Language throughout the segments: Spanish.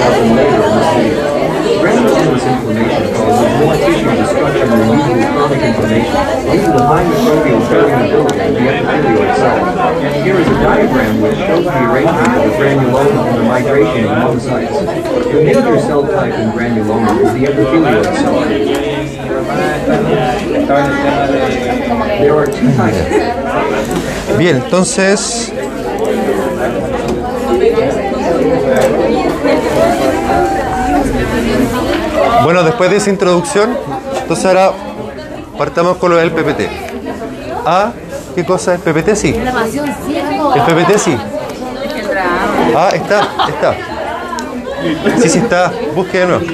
about them later in this video. Granulomatous inflammation causes more tissue destruction than usual chronic inflammation due to the high microbial permeability of the epithelioid cell. And here is a diagram which shows the arrangement of the granuloma and the migration of monocytes. The major cell type in granuloma is the epithelioid cell. There are two types. Bien, entonces. Bueno, después de esa introducción, entonces ahora partamos con lo del PPT. Ah, ¿qué cosa es PPT? Sí. El PPT sí. Ah, está, está. Sí, sí está. Busque de nuevo.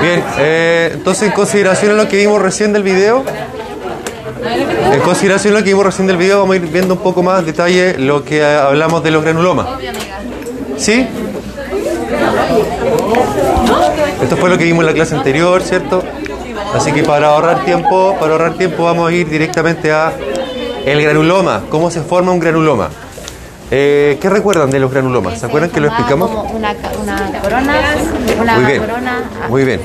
Bien, eh, entonces en consideración a lo que vimos recién del video, en consideración a lo que vimos recién del video, vamos a ir viendo un poco más detalle lo que hablamos de los granulomas. ¿Sí? Esto fue lo que vimos en la clase anterior, ¿cierto? Así que para ahorrar tiempo, para ahorrar tiempo vamos a ir directamente a el granuloma, cómo se forma un granuloma. Eh, ¿Qué recuerdan de los granulomas? ¿Se acuerdan que lo explicamos? Una, una corona, una Muy bien, corona muy bien.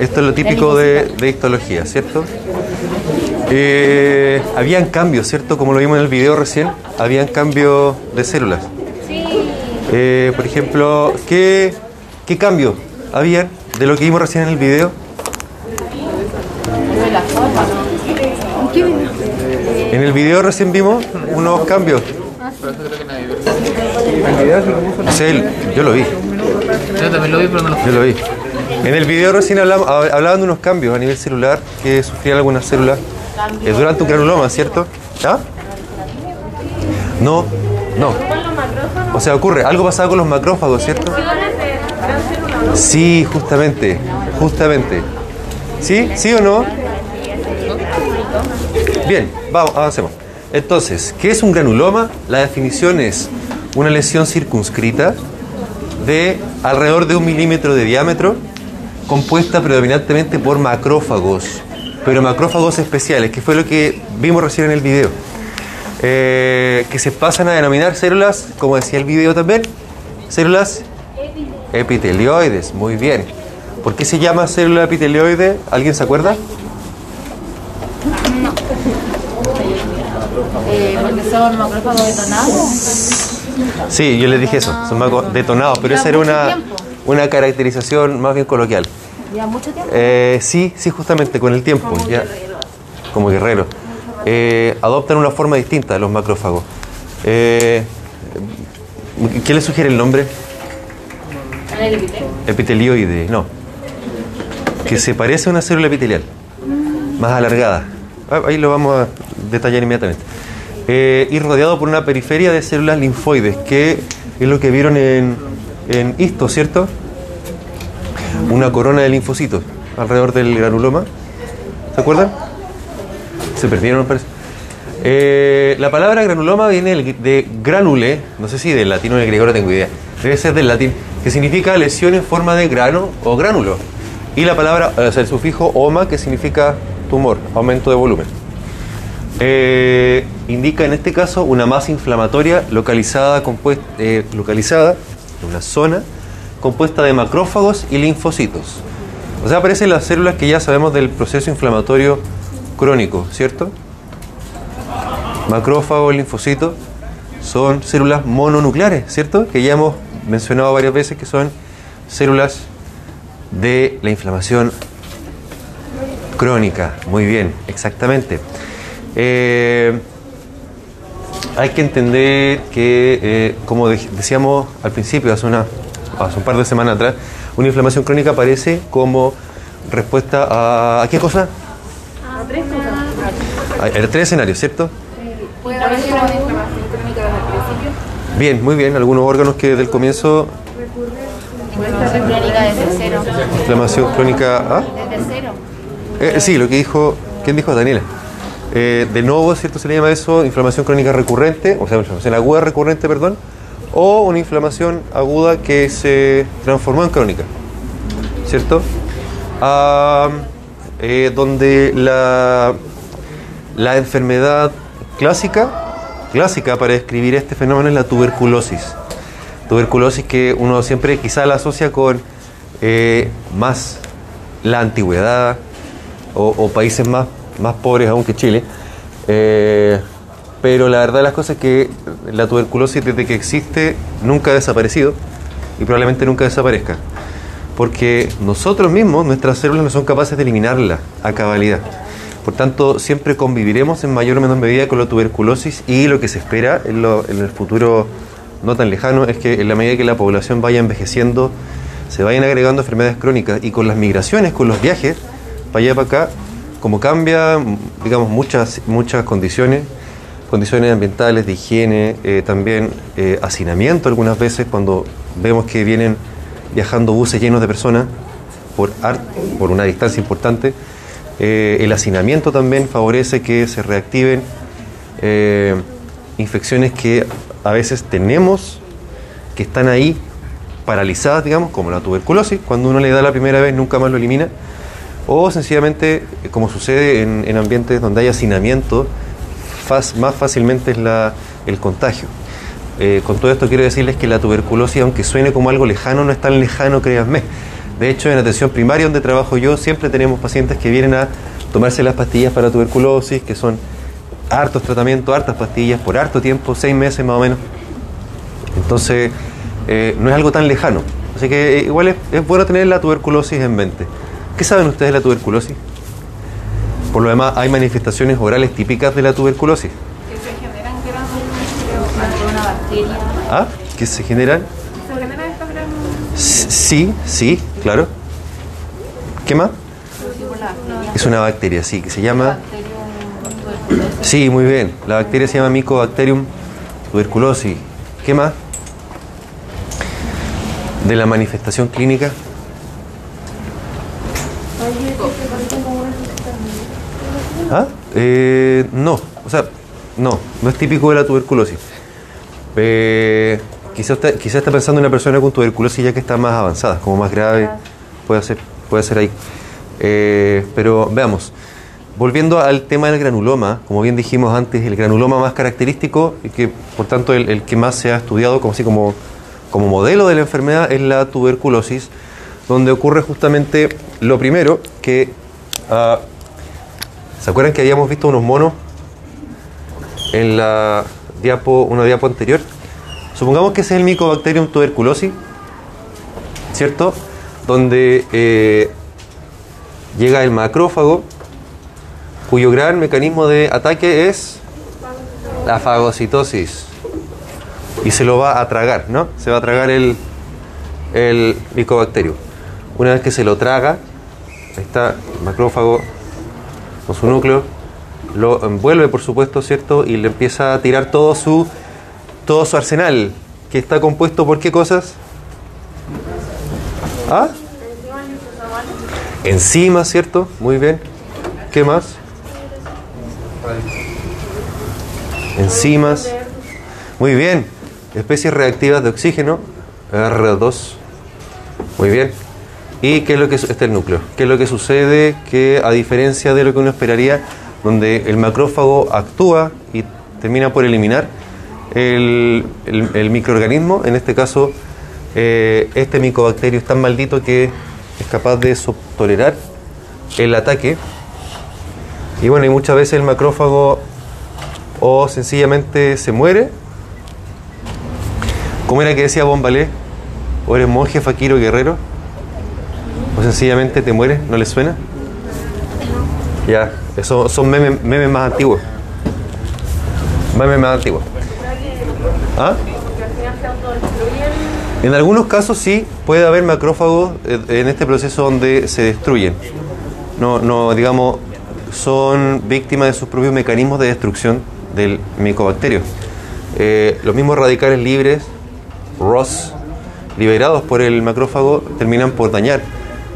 Esto es lo típico de, de histología, ¿cierto? Eh, habían cambios, ¿cierto? Como lo vimos en el video recién, habían cambios de células. Eh, por ejemplo, ¿qué, ¿qué cambios habían de lo que vimos recién en el video? En el video recién vimos unos cambios. Sí, yo lo vi. Yo también lo vi, pero no lo Yo lo vi. En el video recién hablamos- hab- hablaban de unos cambios a nivel celular que sufrían algunas células eh, durante un granuloma, ¿cierto? ¿Ah? No, no. O sea, ocurre, algo pasaba con los macrófagos, ¿cierto? Sí, justamente, justamente. ¿Sí? ¿Sí o no? Bien, vamos, avancemos. Entonces, ¿qué es un granuloma? La definición es una lesión circunscrita de alrededor de un milímetro de diámetro, compuesta predominantemente por macrófagos, pero macrófagos especiales, que fue lo que vimos recién en el video, eh, que se pasan a denominar células, como decía el video también, células epitelioides, muy bien. ¿Por qué se llama célula epitelioide? ¿Alguien se acuerda? eh, porque son macrófagos detonados. Sí, yo les dije eso, son macro- detonados, pero esa era una, una caracterización más bien coloquial. Lleva mucho tiempo. Eh, sí, sí, justamente con el tiempo, ya, como guerrero. Eh, adoptan una forma distinta los macrófagos. ¿Qué le sugiere el nombre? Epitelioide, no. Que se parece a una célula epitelial, más alargada. Ah, Ahí lo vamos a detallar inmediatamente. Eh, y rodeado por una periferia de células linfoides, que es lo que vieron en, en ¿cierto? Una corona de linfocitos alrededor del granuloma. ¿Se acuerdan? Se perdieron, parece. Eh, la palabra granuloma viene de granule, no sé si del latín o del griego, no tengo idea. Debe ser del latín, que significa lesión en forma de grano o gránulo. Y la palabra, o sea, el sufijo oma, que significa tumor, aumento de volumen. Eh, indica en este caso una masa inflamatoria localizada, eh, localizada en una zona compuesta de macrófagos y linfocitos. O sea, aparecen las células que ya sabemos del proceso inflamatorio crónico, ¿cierto? Macrófagos, linfocitos son células mononucleares, ¿cierto? Que ya hemos mencionado varias veces que son células de la inflamación crónica. Muy bien, exactamente. Eh, hay que entender que, eh, como de- decíamos al principio, hace, una, hace un par de semanas atrás, una inflamación crónica aparece como respuesta a... ¿A qué cosa? A, a tres escenarios, ¿cierto? Bien, muy bien. Algunos órganos que desde el comienzo, Inflamación crónica desde cero. inflamación crónica... ¿ah? Desde cero. Eh, sí, lo que dijo, ¿quién dijo? Daniela. Eh, de nuevo, ¿cierto? Se le llama eso inflamación crónica recurrente, o sea, inflamación aguda recurrente, perdón, o una inflamación aguda que se transformó en crónica, ¿cierto? Ah, eh, donde la, la enfermedad clásica, clásica para describir este fenómeno es la tuberculosis. Tuberculosis que uno siempre quizá la asocia con eh, más la antigüedad o, países más, más pobres aún que Chile. Eh, pero la verdad de las cosas es que la tuberculosis desde que existe nunca ha desaparecido y probablemente nunca desaparezca. Porque nosotros mismos, nuestras células no son capaces de eliminarla a cabalidad. Por tanto, siempre conviviremos en mayor o menor medida con la tuberculosis y lo que se espera en, lo- en el futuro no tan lejano es que en la medida que la población vaya envejeciendo, se vayan agregando enfermedades crónicas y con las migraciones, con los viajes, para allá para acá, como cambia, digamos, muchas, muchas condiciones, condiciones ambientales, de higiene, eh, también eh, hacinamiento algunas veces cuando vemos que vienen viajando buses llenos de personas por, por una distancia importante. Eh, el hacinamiento también favorece que se reactiven eh, infecciones que a veces tenemos, que están ahí paralizadas, digamos, como la tuberculosis, cuando uno le da la primera vez nunca más lo elimina, o sencillamente, eh, como sucede en, en ambientes donde hay hacinamiento, más fácilmente es el contagio. Con todo esto quiero decirles que la tuberculosis, aunque suene como algo lejano, no es tan lejano, créanme. De hecho, en atención primaria, donde trabajo yo, siempre tenemos pacientes que vienen a tomarse las pastillas para tuberculosis, que son hartos tratamientos, hartas pastillas, por harto tiempo, seis meses más o menos. Entonces, eh, no es algo tan lejano. Así que eh, igual es, es bueno tener la tuberculosis en mente. ¿Qué saben ustedes de la tuberculosis? Por lo demás, hay manifestaciones orales típicas de la tuberculosis. Que se generan granos, creo, una bacteria. ¿Ah? ¿Que se generan? Sí, sí, claro. ¿Qué más? Es una bacteria, sí, que se llama... Sí, muy bien. La bacteria se llama Mycobacterium tuberculosis. ¿Qué más? De la manifestación clínica. ¿Ah? Eh, no, o sea, no, no es típico de la tuberculosis. Eh, quizá, usted, quizá está pensando en una persona con tuberculosis ya que está más avanzada, como más grave, puede ser, puede ser ahí. Eh, pero veamos, volviendo al tema del granuloma, como bien dijimos antes, el granuloma más característico y que por tanto el, el que más se ha estudiado como así como, como modelo de la enfermedad es la tuberculosis, donde ocurre justamente lo primero que ah, ¿Se acuerdan que habíamos visto unos monos en la diapo, una diapo anterior? Supongamos que ese es el Mycobacterium tuberculosis, ¿cierto? Donde eh, llega el macrófago, cuyo gran mecanismo de ataque es la fagocitosis. Y se lo va a tragar, ¿no? Se va a tragar el, el Mycobacterium. Una vez que se lo traga, ahí está el macrófago con su núcleo, lo envuelve por supuesto, ¿cierto? Y le empieza a tirar todo su, todo su arsenal, que está compuesto por qué cosas? ¿Ah? Enzimas, ¿cierto? Muy bien. ¿Qué más? Enzimas. Muy bien. Especies reactivas de oxígeno, R2. Muy bien. ¿Y qué es lo que este es el núcleo? ¿Qué es lo que sucede? Que a diferencia de lo que uno esperaría, donde el macrófago actúa y termina por eliminar el, el- microorganismo, en este caso, eh, este micobacterio es tan maldito que es capaz de tolerar el ataque. Y bueno, y muchas veces el macrófago o sencillamente se muere, como era que decía Bombalé, o eres monje, faquiro, guerrero, o sencillamente te mueres, ¿no le suena? Ya, esos son memes, memes más antiguos. Memes más antiguos. ¿Ah? En algunos casos sí puede haber macrófagos eh, en este proceso donde se destruyen. No, digamos, son víctimas de sus propios mecanismos de destrucción del micobacterio. Eh, los mismos radicales libres, ROS, liberados por el macrófago, terminan por dañar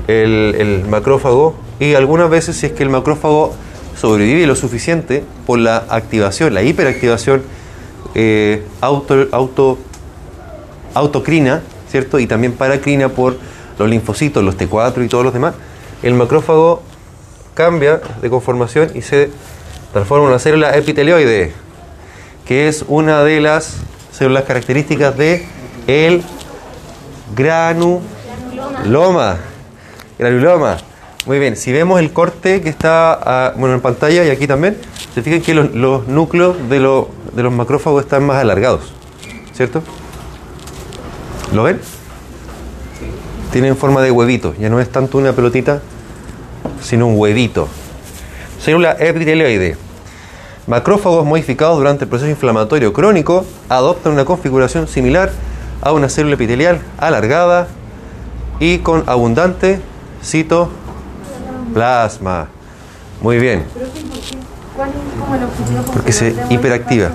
el macrófago y algunas veces si es que el macrófago sobrevive lo suficiente por la activación, la hiperactivación eh, auto, auto, autocrina, ¿cierto? Y también paracrina por los linfocitos, los T4 y todos los demás, el macrófago cambia de conformación y se transforma en una célula epitelioide, que es una de las células características de El granuloma. Granuloma. Muy bien, si vemos el corte que está ah, bueno, en pantalla y aquí también, se fijan que los, los núcleos de, lo- de los macrófagos están más alargados, ¿cierto? ¿Lo ven? Tienen forma de huevito, ya no es tanto una pelotita, sino un huevito. Célula epitelioide. Macrófagos modificados durante el proceso inflamatorio crónico adoptan una configuración similar a una célula epitelial alargada y con abundante citoplasma. Muy bien, ¿Cuál es como el objetivo? porque se hiperactiva.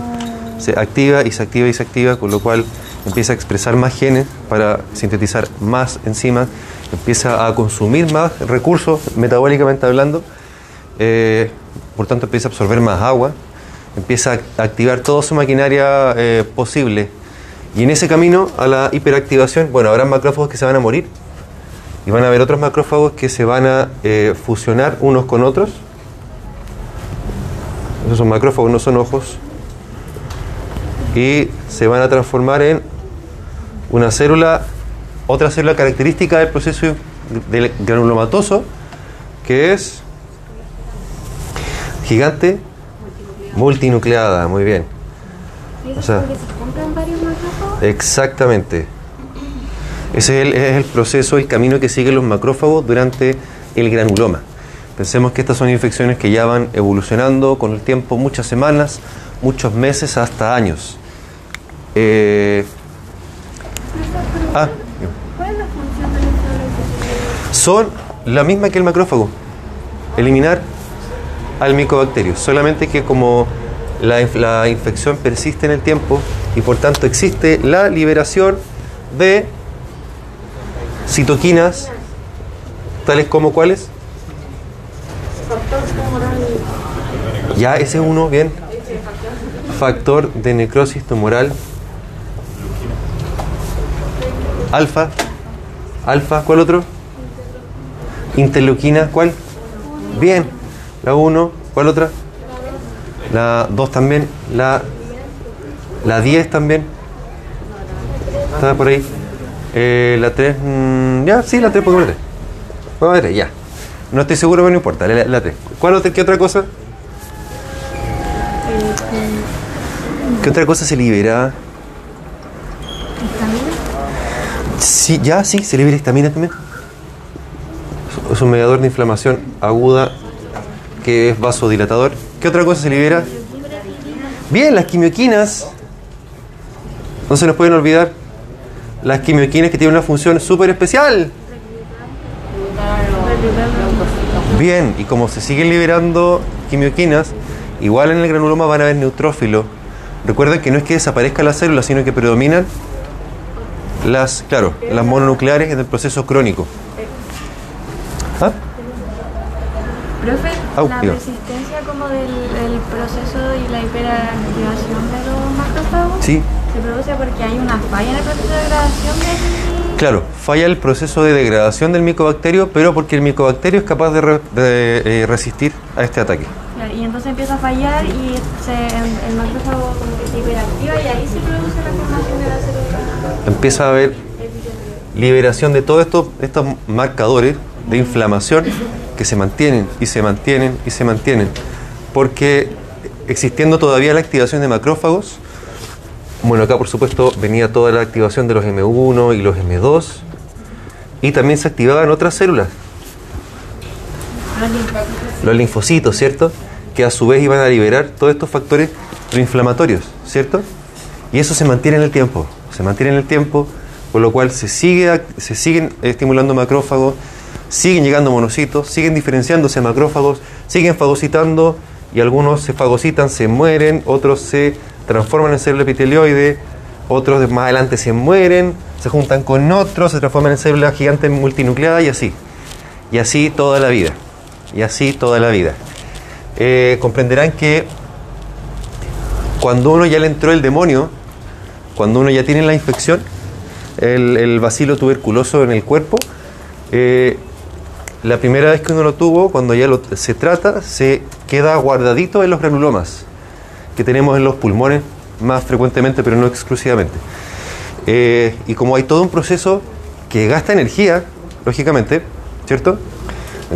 Se activa y se activa y se activa, con lo cual empieza a expresar más genes para sintetizar más enzimas, empieza a consumir más recursos metabólicamente hablando, eh, por tanto empieza a absorber más agua, empieza a activar toda su maquinaria eh, posible. Y en ese camino a la hiperactivación, bueno, habrá macrófagos que se van a morir y van a haber otros macrófagos que se van a eh, fusionar unos con otros. Esos son macrófagos, no son ojos y se van a transformar en una célula, otra célula característica del proceso del granulomatoso, que es gigante multinucleada, muy bien. Exactamente. Ese es el, es el proceso, el camino que siguen los macrófagos durante el granuloma. Pensemos que estas son infecciones que ya van evolucionando con el tiempo, muchas semanas, muchos meses, hasta años. Eh, ah, son la misma que el macrófago, eliminar al micobacterio, solamente que como la infección persiste en el tiempo y por tanto existe la liberación de citoquinas, tales como cuáles. Ya ese es uno, bien. Factor de necrosis tumoral. Alfa. Alfa, ¿cuál otro? Interleuquina, ¿cuál? Bien. La 1, ¿cuál otra? La 2 también. La, la 10 también. Está por ahí. Eh, la 3, ya, sí, la 3, pongamos la 3. Pongamos la 3, ya. No estoy seguro, pero no importa, la, la 3. ¿Cuál otra, qué otra cosa? ¿Qué otra cosa se libera? Sí, ya, sí, se libera histamina también. Es un mediador de inflamación aguda que es vasodilatador. ¿Qué otra cosa se libera? Bien, las quimioquinas. No se nos pueden olvidar. Las quimioquinas que tienen una función súper especial. Bien, y como se siguen liberando quimioquinas, igual en el granuloma van a haber neutrófilos. Recuerden que no es que desaparezca la célula, sino que predominan las, claro, las mononucleares en el proceso crónico. ¿Ah? Profe, la diga. persistencia como del, del proceso y la hiperactivación de los macrófagos Sí, se produce porque hay una falla en el proceso de degradación del... claro, falla el proceso de degradación del micobacterio, pero porque el micobacterio es capaz de, re- de, eh, resistir a este ataque. Claro, Y entonces empieza a fallar y se, el macrófago como que se hiperactiva y ahí se produce la formación. Empieza a haber liberación de todos estos, estos marcadores de inflamación que se mantienen y se mantienen y se mantienen. Porque existiendo todavía la activación de macrófagos, bueno, acá por supuesto venía toda la activación de los M1 y los M2 y también se activaban otras células, los linfocitos, ¿cierto? Que a su vez iban a liberar todos estos factores proinflamatorios, ¿cierto? Y eso se mantiene en el tiempo, se mantiene en el tiempo, por lo cual se, sigue, se siguen estimulando macrófagos, siguen llegando monocitos, siguen diferenciándose macrófagos, siguen fagocitando y algunos se fagocitan, se mueren, otros se transforman en célula epitelioide, otros más adelante se mueren, se juntan con otros, se transforman en célula gigante multinucleada y así. Y así toda la vida. Y así toda la vida. Eh, comprenderán que cuando uno ya le entró el demonio, cuando uno ya tiene la infección, el, el bacilo tuberculoso en el cuerpo, eh, la primera vez que uno lo tuvo, cuando ya lo- se trata, se queda guardadito en los granulomas que tenemos en los pulmones más frecuentemente, pero no exclusivamente. Eh, y como hay todo un proceso que gasta energía, lógicamente, ¿cierto?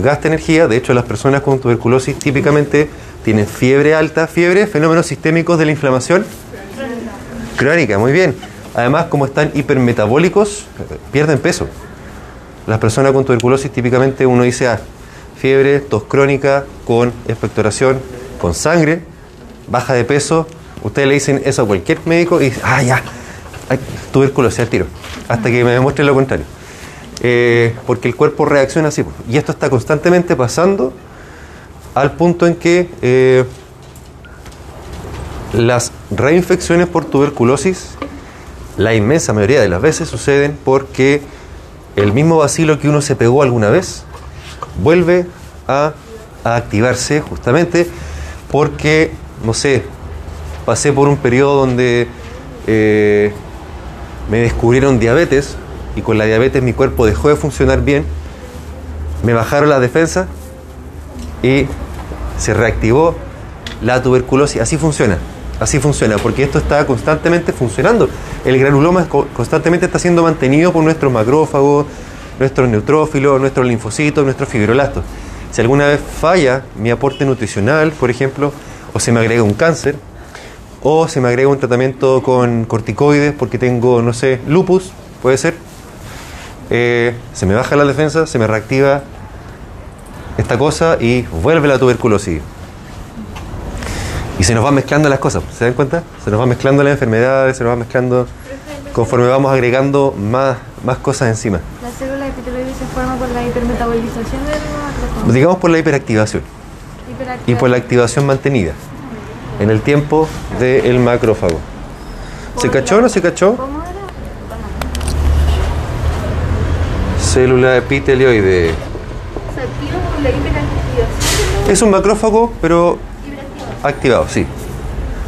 Gasta energía, de hecho las personas con tuberculosis típicamente tienen fiebre alta, fiebre, fenómenos sistémicos de la inflamación crónica, muy bien. Además, como están hipermetabólicos, pierden peso. Las personas con tuberculosis típicamente uno dice, ah, fiebre, tos crónica, con expectoración, con sangre, baja de peso. Ustedes le dicen eso a cualquier médico y dicen, ah, ya, hay tuberculosis al tiro, hasta que me demuestre lo contrario. Eh, porque el cuerpo reacciona así. Y esto está constantemente pasando al punto en que eh, las reinfecciones por tuberculosis, la inmensa mayoría de las veces suceden porque el mismo vacilo que uno se pegó alguna vez vuelve a, a activarse justamente porque, no sé, pasé por un periodo donde eh, me descubrieron diabetes y con la diabetes mi cuerpo dejó de funcionar bien, me bajaron las defensas y se reactivó la tuberculosis. Así funciona, así funciona, porque esto está constantemente funcionando. El granuloma constantemente está siendo mantenido por nuestros macrófagos, nuestros neutrófilos, nuestros linfocitos, nuestros fibrolastos. Si alguna vez falla mi aporte nutricional, por ejemplo, o se me agrega un cáncer, o se me agrega un tratamiento con corticoides porque tengo, no sé, lupus, puede ser, eh, se me baja la defensa, se me reactiva esta cosa y vuelve la tuberculosis. Y se nos van mezclando las cosas, ¿se dan cuenta? Se nos van mezclando las enfermedades, se nos van mezclando conforme vamos agregando más, más cosas encima. La célula epiteloide se forma por la hipermetabolización del macrófago. Digamos por la hiperactivación y por la activación mantenida en el tiempo del macrófago. ¿Se cachó o no se cachó? ¿Cómo era? Célula epitelioide. Se activa por la hiperactivación. Es un macrófago, pero activado, sí.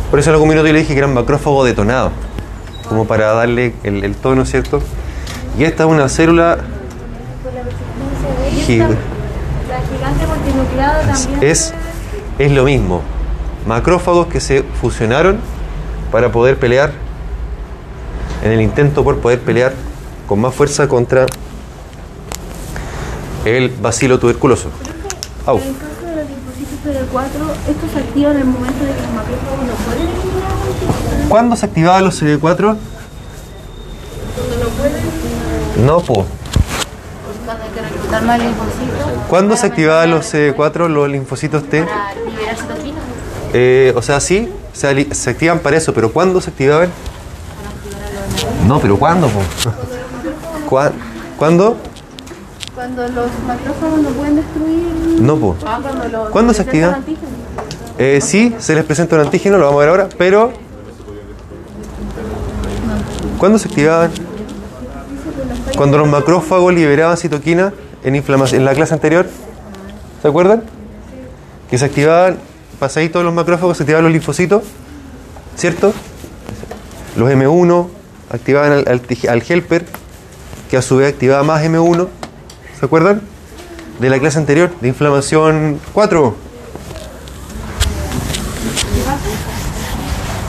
Por eso en algún minuto yo le dije que era un macrófago detonado, como para darle el, el tono, ¿cierto? Y esta es una célula gigante es, es lo mismo. Macrófagos que se fusionaron para poder pelear, en el intento por poder pelear con más fuerza contra el bacilo tuberculoso. Au. En el caso de los linfocitos CD4, estos se activan en el momento de que los macrófagos no pueden eliminar. ¿Cuándo se activaban los CD4? No, po. Cuando hay que reclutar más linfocitos ¿Cuándo se activaban los CD4, los linfocitos T? para liberar citoquinas. Eh, o sea, sí, se, se activan para eso, pero ¿cuándo se activaban? No, pero ¿cuándo? Po? ¿Cuá- ¿Cuándo? Cuando los macrófagos no pueden destruir. No. Ah, cuando los. ¿Cuándo se presentan activa? antígenos. Eh, sí, se les presenta un antígeno, lo vamos a ver ahora, pero ¿cuándo se activaban? Cuando los macrófagos liberaban citoquina en, inflama- en la clase anterior. ¿Se acuerdan? Que se activaban, pasaditos los macrófagos, se activaban los linfocitos, ¿cierto? Los M1 activaban al, al tij- al helper, que a su vez activaba más M1. ¿Se acuerdan? De la clase anterior, de inflamación 4.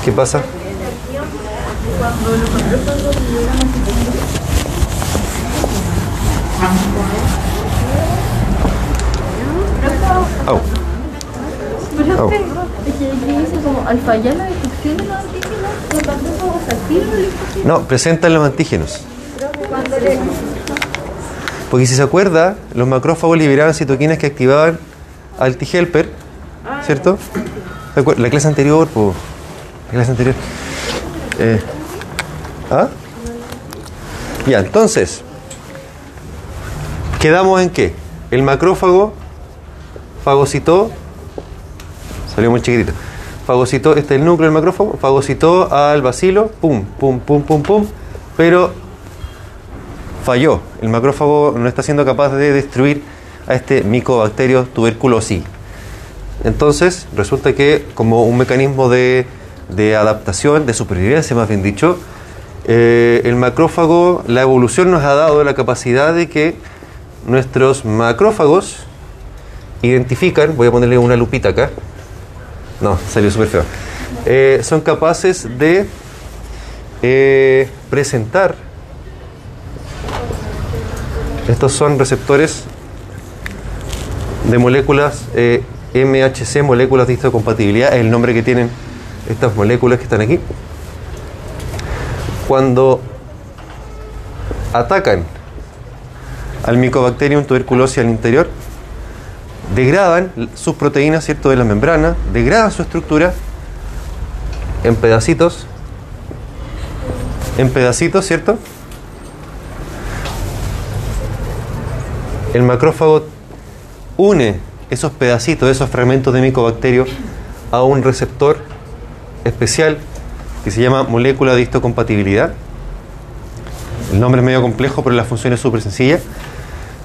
¿Qué pasa? Oh. linfocitos. No, presentan los antígenos. Porque si se acuerda, los macrófagos liberaban citoquinas que activaban al T-helper, ¿cierto? ¿Se acuer- La clase anterior, po. La clase anterior. Eh, ¿Ah? Ya, entonces, quedamos en qué? El macrófago fagocitó, salió muy chiquitito, fagocitó, este es el núcleo del macrófago, fagocitó al bacilo, pum, pum, pum, pum, pum, pero falló. El macrófago no está siendo capaz de destruir a este micobacterio tuberculosis. Entonces, resulta que como un mecanismo de, de adaptación, de supervivencia más bien dicho, eh, el macrófago, la evolución nos ha dado la capacidad de que nuestros macrófagos identifican, voy a ponerle una lupita acá, no, salió súper feo, Eh, son capaces de eh, presentar. Estos son receptores de moléculas eh, MHC, moléculas de histocompatibilidad, es el nombre que tienen estas moléculas que están aquí. Cuando atacan al Mycobacterium tuberculosis al interior, degradan sus proteínas, ¿cierto?, de la membrana, degradan su estructura en pedacitos, en pedacitos, ¿cierto? El macrófago une esos pedacitos, esos fragmentos de micobacterio a un receptor especial que se llama molécula de histocompatibilidad. El nombre es medio complejo, pero la función es súper sencilla.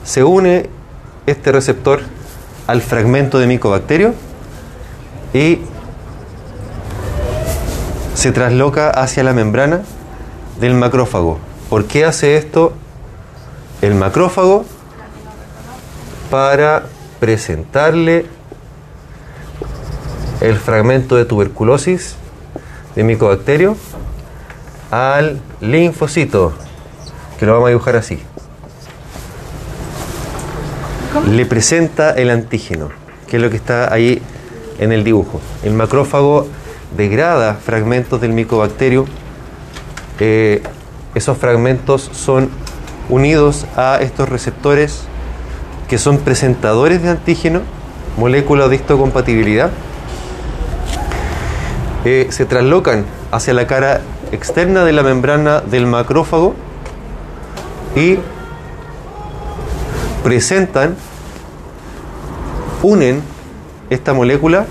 Se une este receptor al fragmento de micobacterio y se trasloca hacia la membrana del macrófago. ¿Por qué hace esto el macrófago? Para presentarle el fragmento de tuberculosis de micobacterio al linfocito, que lo vamos a dibujar así. Le presenta el antígeno, que es lo que está ahí en el dibujo. El macrófago degrada fragmentos del micobacterio. Eh, esos fragmentos son unidos a estos receptores que son presentadores de antígeno, moléculas de histocompatibilidad. Eh, se traslocan hacia la cara externa de la membrana del macrófago y presentan, unen esta molécula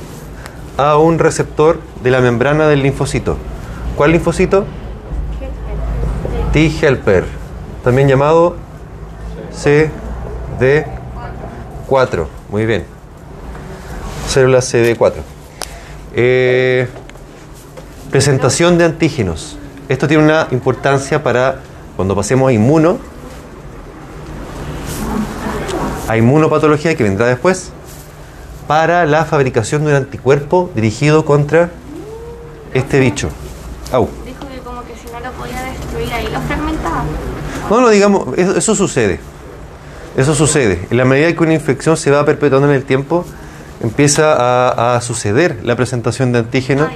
a un receptor de la membrana del linfocito. ¿Cuál linfocito? T-helper, también llamado CD4. Muy bien. Célula CD4. Eh, presentación de antígenos. Esto tiene una importancia para cuando pasemos a inmuno, a inmunopatología que vendrá después, para la fabricación de un anticuerpo dirigido contra este bicho. Au. Dijo que como que si no lo podía destruir ahí lo fragmentaba. No, no digamos, eso, eso sucede. Eso sucede. En la medida que una infección se va perpetuando en el tiempo, empieza a, a suceder la presentación de antígenos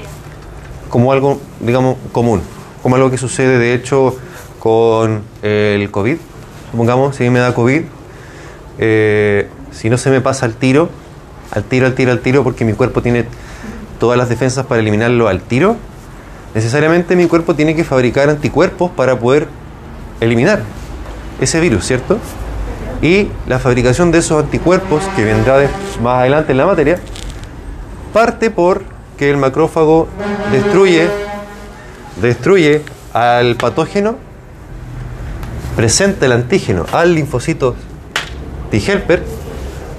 como algo, digamos, común. Como algo que sucede, de hecho, con el COVID. Supongamos, si a mí me da COVID, eh, si no se me pasa al tiro, al tiro, al tiro, al tiro, porque mi cuerpo tiene todas las defensas para eliminarlo al tiro, necesariamente mi cuerpo tiene que fabricar anticuerpos para poder eliminar ese virus, ¿cierto? Y la fabricación de esos anticuerpos, que vendrá de- más adelante en la materia, parte por que el macrófago destruye, destruye al patógeno, presenta el antígeno al linfocito T-helper,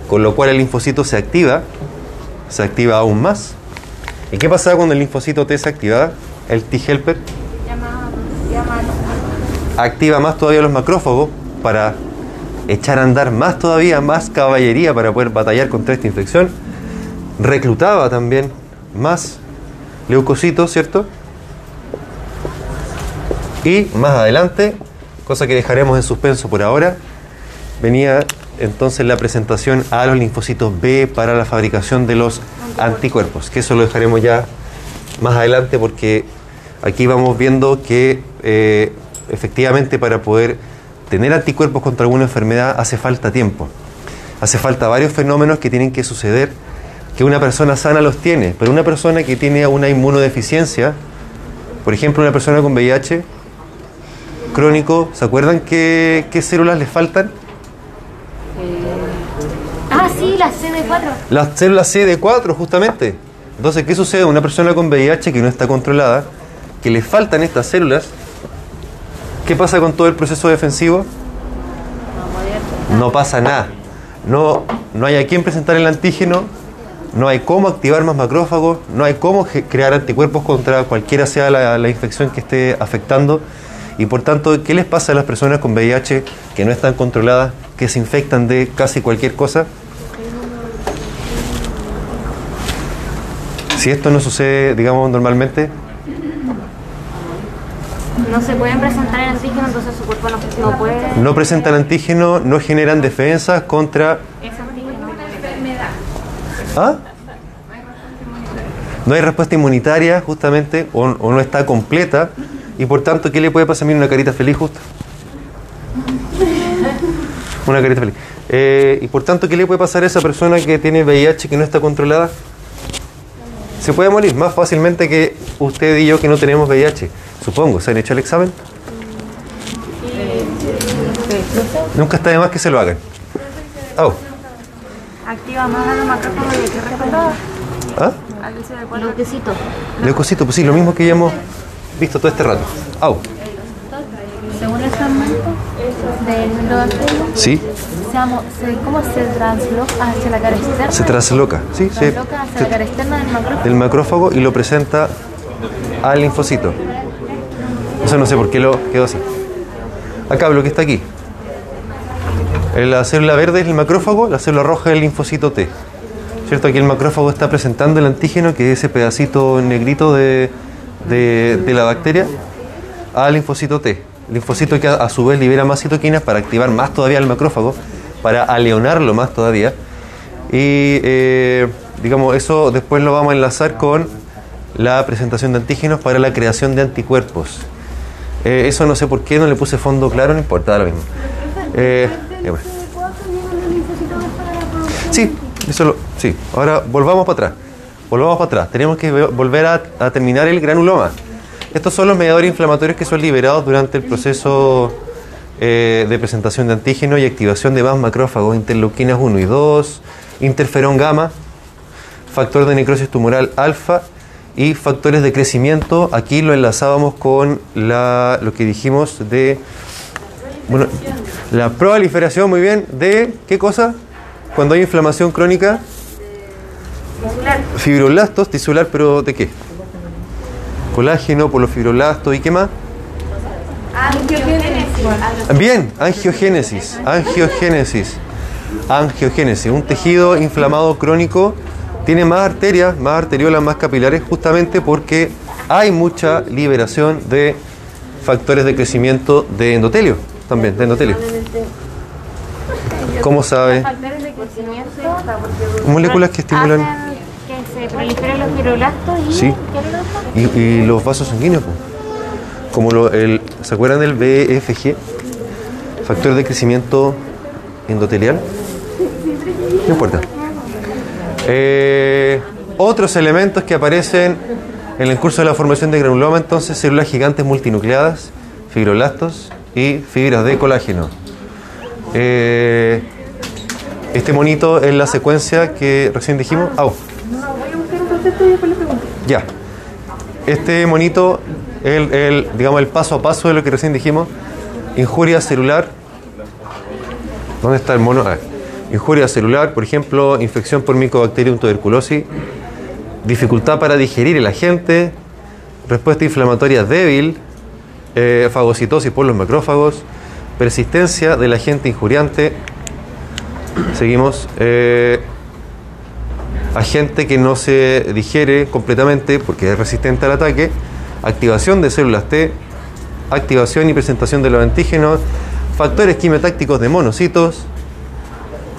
con lo cual el linfocito se activa, se activa aún más. ¿Y qué pasa cuando el linfocito T se activa? El T-helper activa más todavía los macrófagos para echar a andar más todavía, más caballería para poder batallar contra esta infección. Reclutaba también más leucocitos, ¿cierto? Y más adelante, cosa que dejaremos en suspenso por ahora, venía entonces la presentación a los linfocitos B para la fabricación de los anticuerpos, que eso lo dejaremos ya más adelante porque aquí vamos viendo que eh, efectivamente para poder tener anticuerpos contra alguna enfermedad hace falta tiempo. Hace falta varios fenómenos que tienen que suceder, que una persona sana los tiene, pero una persona que tiene una inmunodeficiencia, por ejemplo una persona con VIH crónico, ¿se acuerdan qué, qué células les faltan? Ah, sí, la CD4. Las células CD4, justamente. Entonces, ¿qué sucede? Una persona con VIH que no está controlada, que le faltan estas células, ¿qué pasa con todo el proceso defensivo? No pasa nada. No, no hay a quién presentar el antígeno, no hay cómo activar más macrófagos, no hay cómo crear anticuerpos contra cualquiera sea la infección que esté afectando. Y por tanto, ¿qué les pasa a las personas con VIH que no están controladas, que se infectan de casi cualquier cosa? Si esto no sucede, digamos, normalmente, no se pueden presentar el antígeno, entonces su cuerpo no, no puede... No presentan antígeno, no generan defensas contra... Antígeno. ¿Ah? No hay respuesta inmunitaria, justamente, o, o no está completa, y por tanto, ¿qué le puede pasar a mí una carita feliz justo? Una carita feliz. Eh, y por tanto, ¿qué le puede pasar a esa persona que tiene VIH que no está controlada? Se puede morir más fácilmente que usted y yo que no tenemos VIH. Supongo, ¿se han hecho el examen? Nunca está de más que se lo hagan. Oh, Activa más a los macrófagos y que. ¿ah? Al DC4. Leuquecito. Leucocito, pues sí, lo mismo que ya hemos visto todo este rato. Au, Según el fragmento del sí, se amo- se- ¿cómo se transloca hacia la cara externa? se trasloca, sí, se, Transloca hacia la cara externa del macrófago. del macrófago y lo presenta al linfocito. Eso no sé por qué lo quedó así. Acá, lo que está aquí. La célula verde es el macrófago, la célula roja es el linfocito T. ¿Cierto? Aquí el macrófago está presentando el antígeno, que es ese pedacito negrito de, de- la bacteria, al linfocito T. El linfocito que a, a su vez libera más citoquinas para activar más todavía el macrófago, para aleonarlo más todavía. Y eh, digamos, eso después lo vamos a enlazar con la presentación de antígenos para la creación de anticuerpos. Eh, eso no sé por qué, no le puse fondo claro, no importa, da lo mismo. Eh, bueno. Sí, eso lo, sí. Ahora volvamos para atrás. Volvamos para atrás. Tenemos que ve- volver a, a terminar el granuloma. Estos son los mediadores inflamatorios que son liberados durante el proceso eh, de presentación de antígeno y activación de más macrófagos, interleuquinas 1 y 2, interferón gamma, factor de necrosis tumoral alfa y factores de crecimiento. Aquí lo enlazábamos con la, lo que dijimos de bueno, la proliferación, muy bien, de ¿qué cosa? Cuando hay inflamación crónica, fibroblastos, tisular, pero ¿de qué? Colágeno, polofibroblasto y qué más? Bien, angiogénesis, angiogénesis, angiogénesis, un tejido inflamado crónico tiene más arterias, más arteriolas, más capilares, justamente porque hay mucha liberación de factores de crecimiento de endotelio, también, de endotelio. ¿Cómo sabe? Factores de crecimiento. Moléculas que estimulan que se proliferen los fibroblastos y... Sí. y, y los vasos sanguíneos, po. como lo, el, ¿se acuerdan del BFG? Factor de crecimiento endotelial. No importa. Eh, otros elementos que aparecen en el curso de la formación de granuloma, entonces células gigantes multinucleadas, fibroblastos y fibras de colágeno. Eh, este monito es la secuencia que recién dijimos. Au. Ya. Este monito es el, digamos, el paso a paso de lo que recién dijimos. Injuria celular. ¿Dónde está el mono? Ah, injuria celular, por ejemplo, infección por Mycobacterium tuberculosis, dificultad para digerir el agente, respuesta inflamatoria débil, eh, fagocitosis por los macrófagos, persistencia del agente injuriante. Seguimos. eh, agente que no se digiere completamente porque es resistente al ataque, activación de células T, activación y presentación de los antígenos, factores quimiotácticos de monocitos,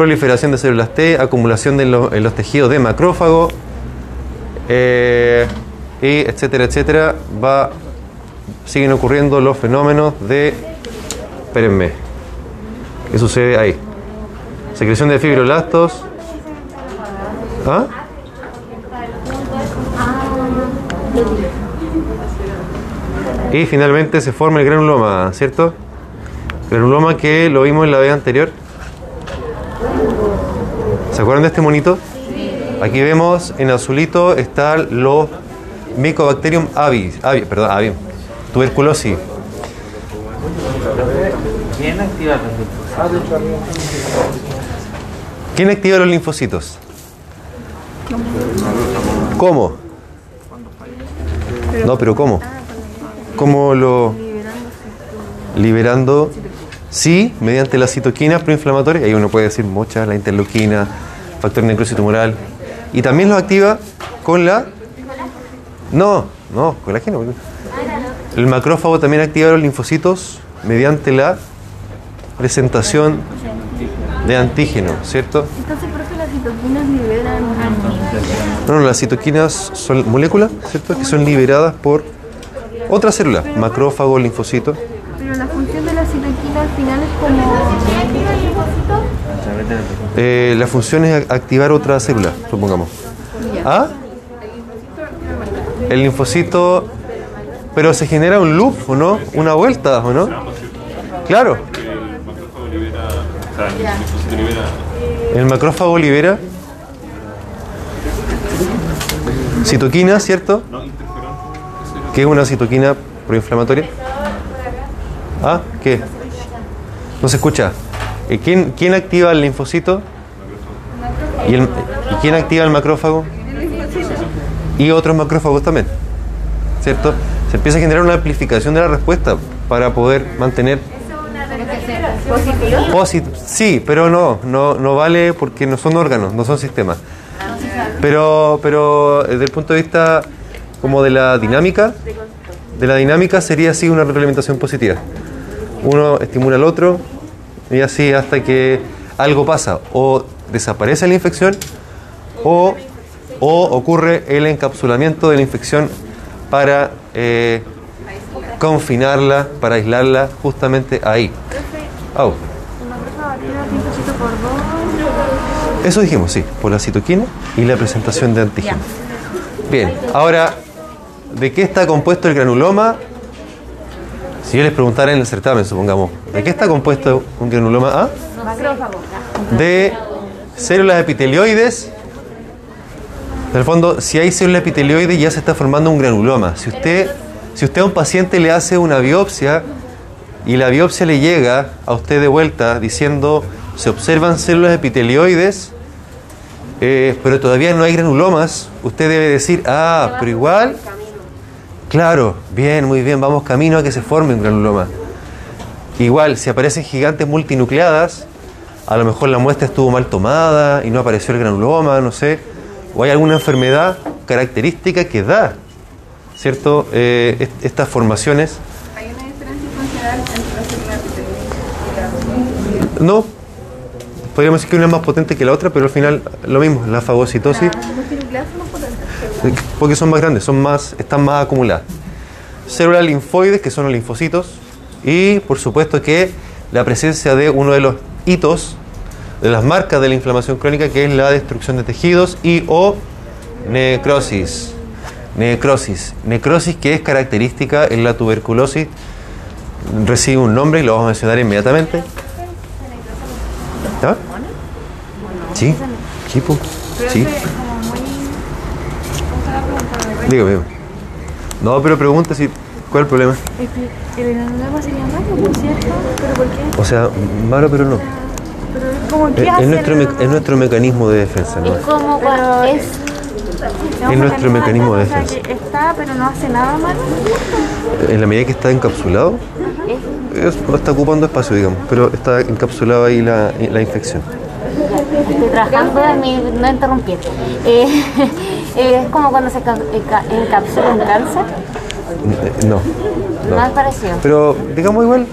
proliferación de células T, acumulación de en los tejidos de macrófago, eh, y etcétera, etcétera, va, siguen ocurriendo los fenómenos de, espérenme, ¿qué sucede ahí? Secreción de fibroblastos, ¿Ah? Y finalmente se forma el granuloma, ¿cierto? Granuloma que lo vimos en la vez anterior. ¿Se acuerdan de este monito? Aquí vemos en azulito están los Mycobacterium avis, avi- perdón, avi- tuberculosis. ¿Quién activa los linfocitos? ¿Quién activa los linfocitos? ¿Cómo? No, pero ¿cómo? ¿Cómo lo liberando? Sí, mediante las citoquinas proinflamatorias, ahí uno puede decir muchas, la interleuquina, factor necrosis tumoral, y también lo activa con la... No, no, colágeno. El macrófago también activa los linfocitos mediante la presentación de antígeno, ¿cierto? Entonces, profe, las citoquinas liberan No, no, las citoquinas son moléculas, ¿cierto? Que son liberadas por otra célula, macrófago, linfocito. Pero la función de la citoquina al final es como... Eh, la función es activar otra célula, supongamos. ¿Ah? El linfocito, pero se genera un loop, ¿o no? Una vuelta, ¿o no? Claro. El macrófago libera citoquina, ¿cierto? ¿Qué es una citoquina proinflamatoria? ¿Ah? ¿Qué? No se escucha. Eh, ¿Quién, quién activa el linfocito? ¿Y, el- ¿Y quién activa el macrófago? Y otros macrófagos también. ¿Cierto? Se empieza a generar una amplificación de la respuesta para poder mantener Posit- sí, pero no, no, no vale porque no son órganos, no son sistemas. Pero, pero eh, desde el punto de vista como de la dinámica, de la dinámica sería así una retroalimentación positiva. Uno estimula al otro y así hasta que algo pasa, o desaparece la infección o, o ocurre el encapsulamiento de la infección para eh, confinarla, para aislarla justamente ahí. Dos. Eso dijimos, sí, por la citoquina y la presentación de antígeno. Bien, ahora, ¿de qué está compuesto el granuloma? Si yo les preguntara en el certamen, supongamos, ¿de qué está compuesto un granuloma A? De células epitelioides. En el fondo, si hay células epitelioides ya se está formando un granuloma. Si usted, si usted a un paciente le hace una biopsia y la biopsia le llega a usted de vuelta diciendo se observan células epitelioides, eh, pero todavía no hay granulomas, usted debe decir, ah, pero igual, claro, bien, muy bien, vamos camino a que se forme un granuloma. Igual, si aparecen gigantes multinucleadas, a lo mejor la muestra estuvo mal tomada y no apareció el granuloma, no sé, o hay alguna enfermedad característica que da, ¿cierto? Eh, est- estas formaciones. ¿Hay una diferencia funcional entre la epitelioide No, podríamos decir que una es más potente que la otra, pero al final lo mismo, la fagocitosis, multinucleadas son más potentes. Porque son más grandes, son más, están más acumuladas. Células linfoides, que son los linfocitos, y por supuesto que la presencia de uno de los hitos, de las marcas de la inflamación crónica, que es la destrucción de tejidos y o necrosis. Necrosis. Necrosis que es característica en la tuberculosis, recibe un nombre y lo vamos a mencionar inmediatamente. ¿Ah? Sí, po. sí. Dígame. No, pero pregunta si. ¿Cuál es el problema? El, el granuloma sería malo, ¿no es cierto? ¿Pero por qué? O sea, malo, pero no. Pero es como Es, que es nuestro, me- es nuestro mecanismo de defensa, ¿no? Es como cuando es Es nuestro mecanismo de defensa. está, pero no hace nada malo. En la medida que está encapsulado, es- está ocupando espacio, digamos, pero está encapsulado ahí la, la infección. Estoy trabajando en mi, no interrumpir. Eh, es como cuando se enca- encapsula un cáncer, Eh, No, más no. parecido. Pero digamos igual,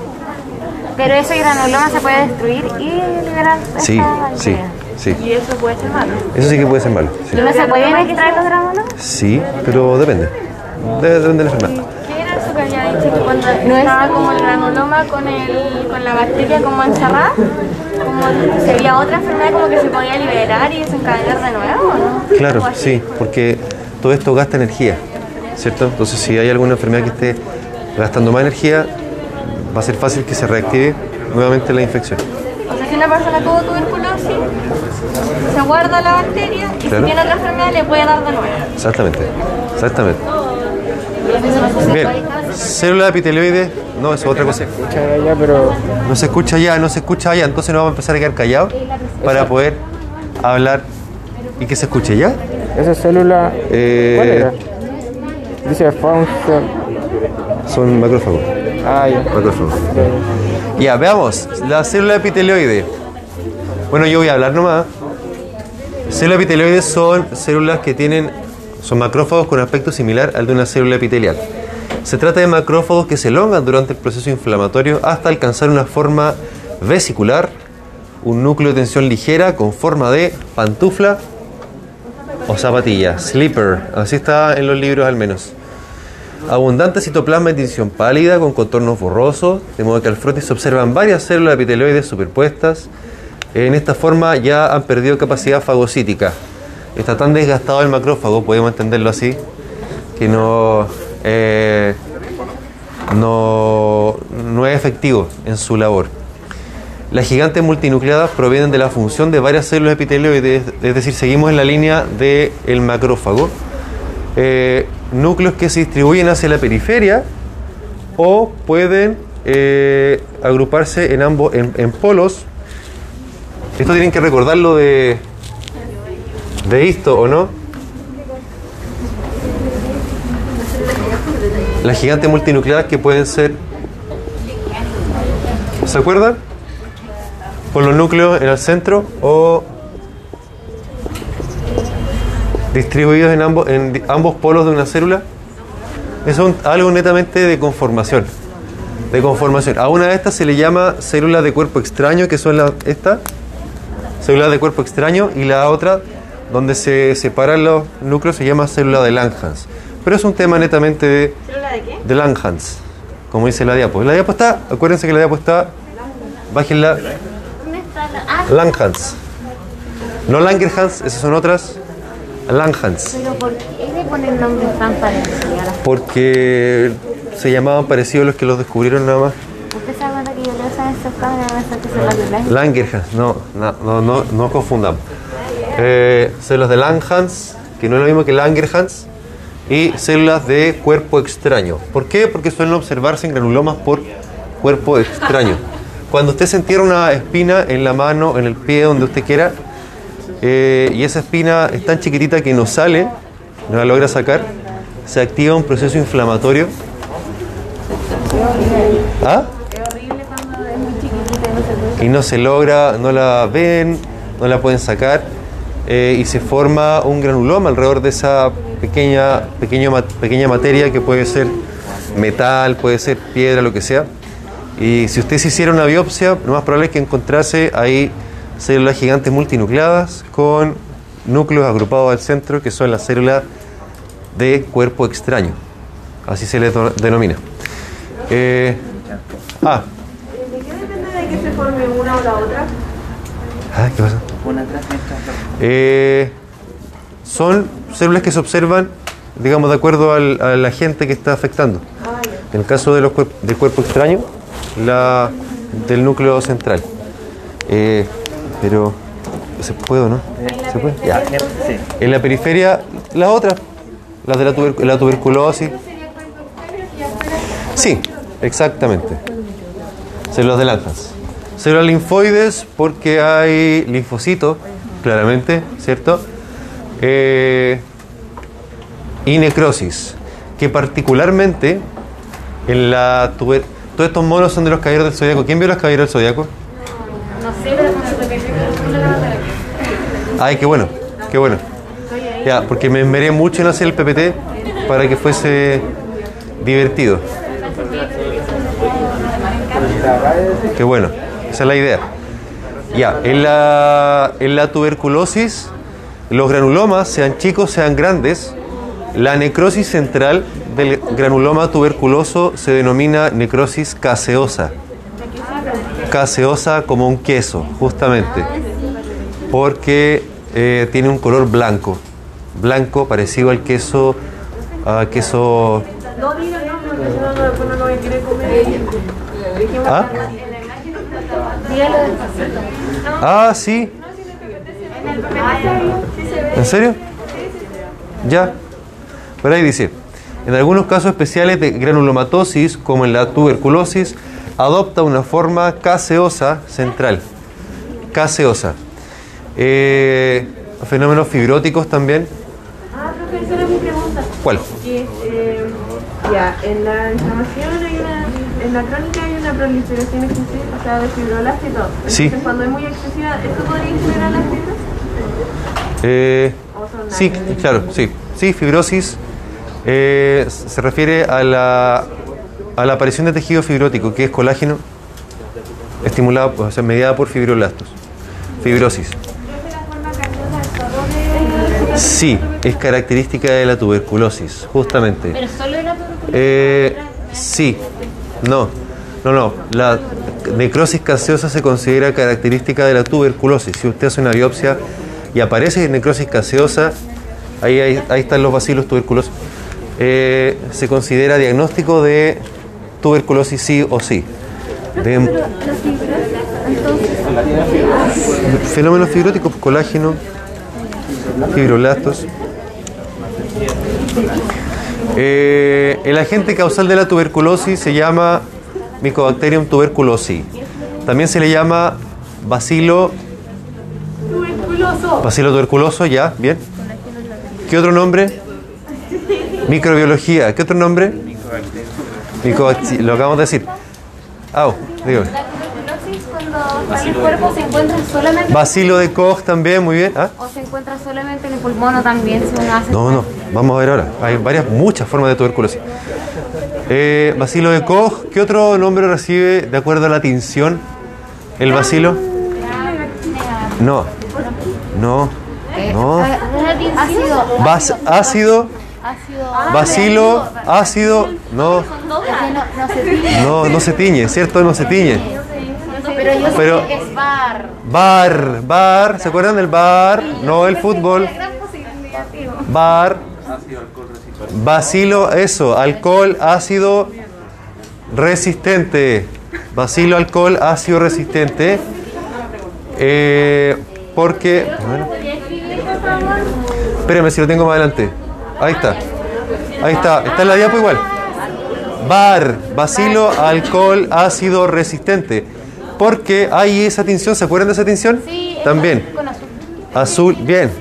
Pero ese granuloma se puede destruir y liberar sí, esta sí, sí. Y eso puede ser malo. Eso sí que puede ser malo. sí. ¿Y no se pueden extraer los granulomas? Sí, pero depende. Debe- Depende de la enfermedad. ¿Qué era eso que cuando estaba como el granuloma con, el, con la bacteria como encerrada? Como si había otra enfermedad como que se podía liberar y desencadenar de nuevo, ¿no? Claro, sí, porque todo esto gasta energía, ¿cierto? Entonces, si hay alguna enfermedad que esté gastando más energía, va a ser fácil que se reactive nuevamente la infección. O sea, si una persona tuvo tuberculosis, se guarda la bacteria y Claro. si tiene otra enfermedad le puede dar de nuevo. Exactamente, exactamente. Bien, célula epitelioide, no, eso es otra cosa. pero No se escucha ya, no se escucha ya, entonces nos vamos a empezar a quedar callados para poder hablar y que se escuche ya. esa célula, Eh, ¿cuál era? Dice function. Son macrófagos. Ah, ya. macrófagos. Ya, veamos, la célula epitelioide. Bueno, yo voy a hablar nomás. Células epitelioides son células que tienen, son macrófagos con aspecto similar al de una célula epitelial. Se trata de macrófagos que se elongan durante el proceso inflamatorio hasta alcanzar una forma vesicular, un núcleo de tensión ligera con forma de pantufla o zapatilla, slipper, así está en los libros al menos. Abundante citoplasma de tinción pálida con contornos borrosos, de modo que al frotis se observan varias células epitelioides superpuestas. En esta forma ya han perdido capacidad fagocítica. Está tan desgastado el macrófago, podemos entenderlo así, que no, eh, no, no es efectivo en su labor. Las gigantes multinucleadas provienen de la función de varias células epitelioides, es decir, seguimos en la línea del macrófago. Eh, núcleos que se distribuyen hacia la periferia o pueden eh, agruparse en ambos en polos. Esto tienen que recordarlo de de esto o no. Las gigantes multinucleadas que pueden ser ¿Se acuerdan? Con los núcleos en el centro o distribuidos en ambos, en ambos polos de una célula. Eso es un- algo netamente de conformación. De conformación. A una de estas se le llama células de cuerpo extraño, que son las estas, células de cuerpo extraño, y la otra, donde se separan los núcleos, se llama célula de Langhans. Pero es un tema netamente de, ¿Célula de qué? de Langhans, como dice la diapo. La diapo está, acuérdense que la diapo está, bájenla, ¿Dónde está la.? Ah, Langhans. No Langerhans, esas son otras. Langhans. pero ¿por qué le ponen nombres tan parecidos? Porque se llamaban parecidos los que los descubrieron nada más. ¿Usted cuenta que yo y pensar que son? Langerhans, no, no, no, no, no confundamos. Eh, células de Langhans, que no es lo mismo que Langerhans, y células de cuerpo extraño. ¿Por qué? Porque suelen observarse en granulomas por cuerpo extraño. Cuando usted se entierra una espina en la mano, en el pie, donde usted quiera, eh, y esa espina es tan chiquitita que no sale, no la logra sacar, se activa un proceso inflamatorio. ¿Ah? y no se logra, no la ven, no la pueden sacar eh, y se forma un granuloma alrededor de esa pequeña, pequeño pequeña materia que puede ser metal, puede ser piedra, lo que sea. Y si usted se hiciera una biopsia, lo más probable es que encontrase ahí células gigantes multinucleadas con núcleos agrupados al centro, que son las células de cuerpo extraño. Así se les denomina. Eh, ah, ¿De qué depende de que se forme una o la otra? ah, ¿qué pasa? Una mientras Eh, son células que se observan, digamos, de acuerdo al, al agente que está afectando. En el caso de los cuerp- del cuerpo extraño, la del núcleo central. Eh, pero, ¿se puede o no? ¿Se puede? Ya. En la periferia, las otras, las de la, tuber- la tuberculosis. Sí, exactamente. Células de Langhans. Células linfoides porque hay linfocitos, claramente, ¿cierto? Eh, y necrosis, que particularmente en la tuber... Todos estos monos son de los caballeros del zodiaco. ¿Quién vio los caballeros del zodiaco? No sé, pero Ay, qué bueno, qué bueno. Ya, porque me esmeré mucho en hacer el PPT para que fuese divertido. Qué bueno, esa es la idea. Ya, en la, en la tuberculosis, los granulomas, sean chicos, sean grandes, la necrosis central del granuloma tuberculoso se denomina necrosis caseosa. Caseosa como un queso, justamente porque eh, tiene un color blanco, blanco parecido al queso, a queso, ¿ah? Ah, sí. ¿En serio? Ya. Por ahí dice, en algunos casos especiales de granulomatosis, como en la tuberculosis, adopta una forma caseosa central. Caseosa. Eh, fenómenos fibróticos también. Ah, profe, esa era mi pregunta. ¿Cuál? Que, eh, ya, en la inflamación hay una, en la crónica hay una proliferación excesiva, o sea, de fibroblastos y todo. Sí. Entonces, cuando es muy excesiva, ¿esto podría generar las fibras? Eh, ¿O son sí, claro, sí. Sí, fibrosis Eh, se refiere a la, a la aparición de tejido fibrótico, que es colágeno, estimulado, o sea, mediada por fibroblastos. Fibrosis. Sí, es característica de la tuberculosis, justamente. Pero solo era tuberculosis. Eh, sí, no, no, no. La necrosis caseosa se considera característica de la tuberculosis. Si usted hace una biopsia y aparece necrosis caseosa, ahí, ahí, ahí están los bacilos tuberculosos. Eh, se considera diagnóstico de tuberculosis sí o sí. De fenómenos fibróticos, colágeno, fibroblastos. Eh, el agente causal de la tuberculosis se llama Mycobacterium tuberculosis. También se le llama bacilo bacilo tuberculoso, ya, bien. ¿Qué otro nombre? Microbiología. ¿Qué otro nombre? Mycobacti- Lo acabamos de decir. Au, tuberculosis cuando está en el cuerpo se encuentra solamente Bacilo de Koch también, muy bien. ¿Ah? o se encuentra solamente en el pulmón o también uno hace No, no, vamos a ver ahora. Hay varias, muchas formas de tuberculosis. Eh, bacilo de Koch, ¿qué otro nombre recibe de acuerdo a la tinción el bacilo? No, no, no. ácido Bas- ácido, ácido bacilo, ácido, no, no, no se tiñe. no, no se tiñe, ¿cierto? No se tiñe. pero yo sé Pero- que es bar Bar, bar, ¿se acuerdan del bar? No el fútbol. Bar, bacilo, eso, alcohol, ácido resistente. Bacilo, alcohol, ácido resistente. Eh, porque. bueno. Espérame si lo tengo más adelante. Ahí está. Ahí está. Está en la diapo igual. Bar, bacilo, alcohol, ácido resistente. Porque hay esa tinción, ¿se acuerdan de esa tinción? Sí, También. con azul. Azul, bien.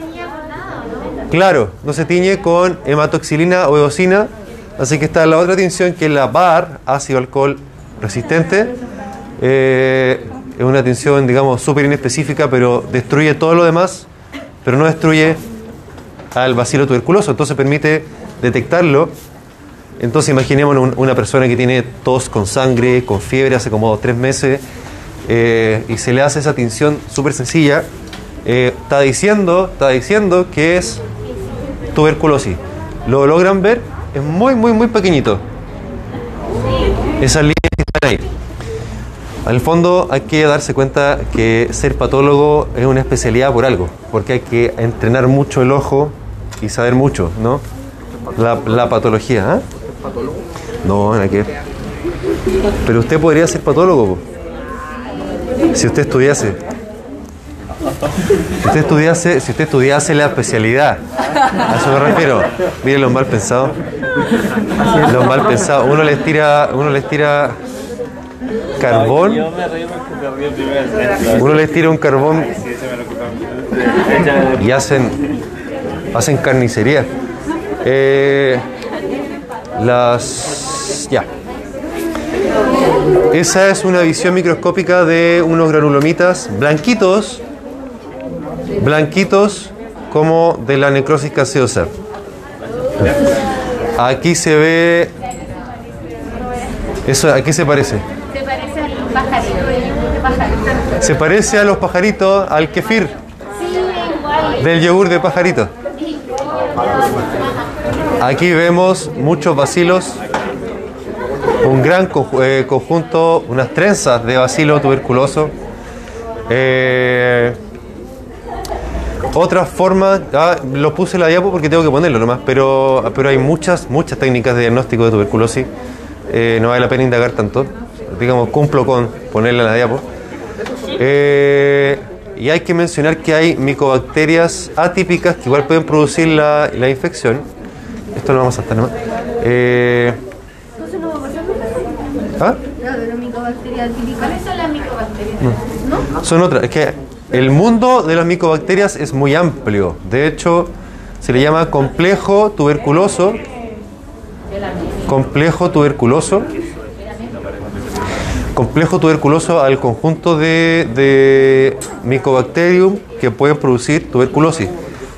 Claro, no se tiñe con hematoxilina o eosina. Así que está la otra tinción que es la BAR, ácido alcohol resistente. Eh, es una tinción, digamos, súper inespecífica, pero destruye todo lo demás, pero no destruye al bacilo tuberculoso. Entonces permite detectarlo. Entonces imaginémonos un- una persona que tiene tos con sangre, con fiebre hace como tres meses, eh, y se le hace esa tinción súper sencilla. eh, está diciendo, está diciendo que es tuberculosis. ¿Lo logran ver? Es muy, muy, muy pequeñito. Esas líneas que ahí. Al fondo hay que darse cuenta que ser patólogo es una especialidad por algo, porque hay que entrenar mucho el ojo y saber mucho, ¿no? La, patología, ¿ah? No, nada que ver. Pero usted podría ser patólogo, si usted estudiase. Si usted estudiase, si usted estudiase la especialidad, a eso me refiero. Miren los mal pensados. Los mal pensados. Uno les tira, uno les tira carbón, Yo me porque uno les tira un carbón Sí, me y hacen hacen carnicería. Eh, las ya. Esa es una visión microscópica de unos granulomitas blanquitos, blanquitos como de la necrosis caseosa. Aquí se ve eso, ¿a qué se parece? Se parece a los pajaritos, al kefir del yogur de pajarito. Aquí vemos muchos bacilos, un gran eh, conjunto, unas trenzas de bacilo tuberculoso. Eh, otras formas, ah, lo puse en la diapo porque tengo que ponerlo nomás, pero, pero hay muchas, muchas técnicas de diagnóstico de tuberculosis. Eh, no vale la pena indagar tanto. Digamos, cumplo con ponerla en la diapo. Eh, y hay que mencionar que hay micobacterias atípicas que igual pueden producir la, la infección. Esto lo vamos a saltar nomás. Eh, ¿ah? ¿Cuáles son las micobacterias? Son otras. Es que el mundo de las micobacterias es muy amplio. De hecho, se le llama complejo tuberculoso. Complejo tuberculoso. Complejo tuberculoso al conjunto de, de micobacterium que pueden producir tuberculosis.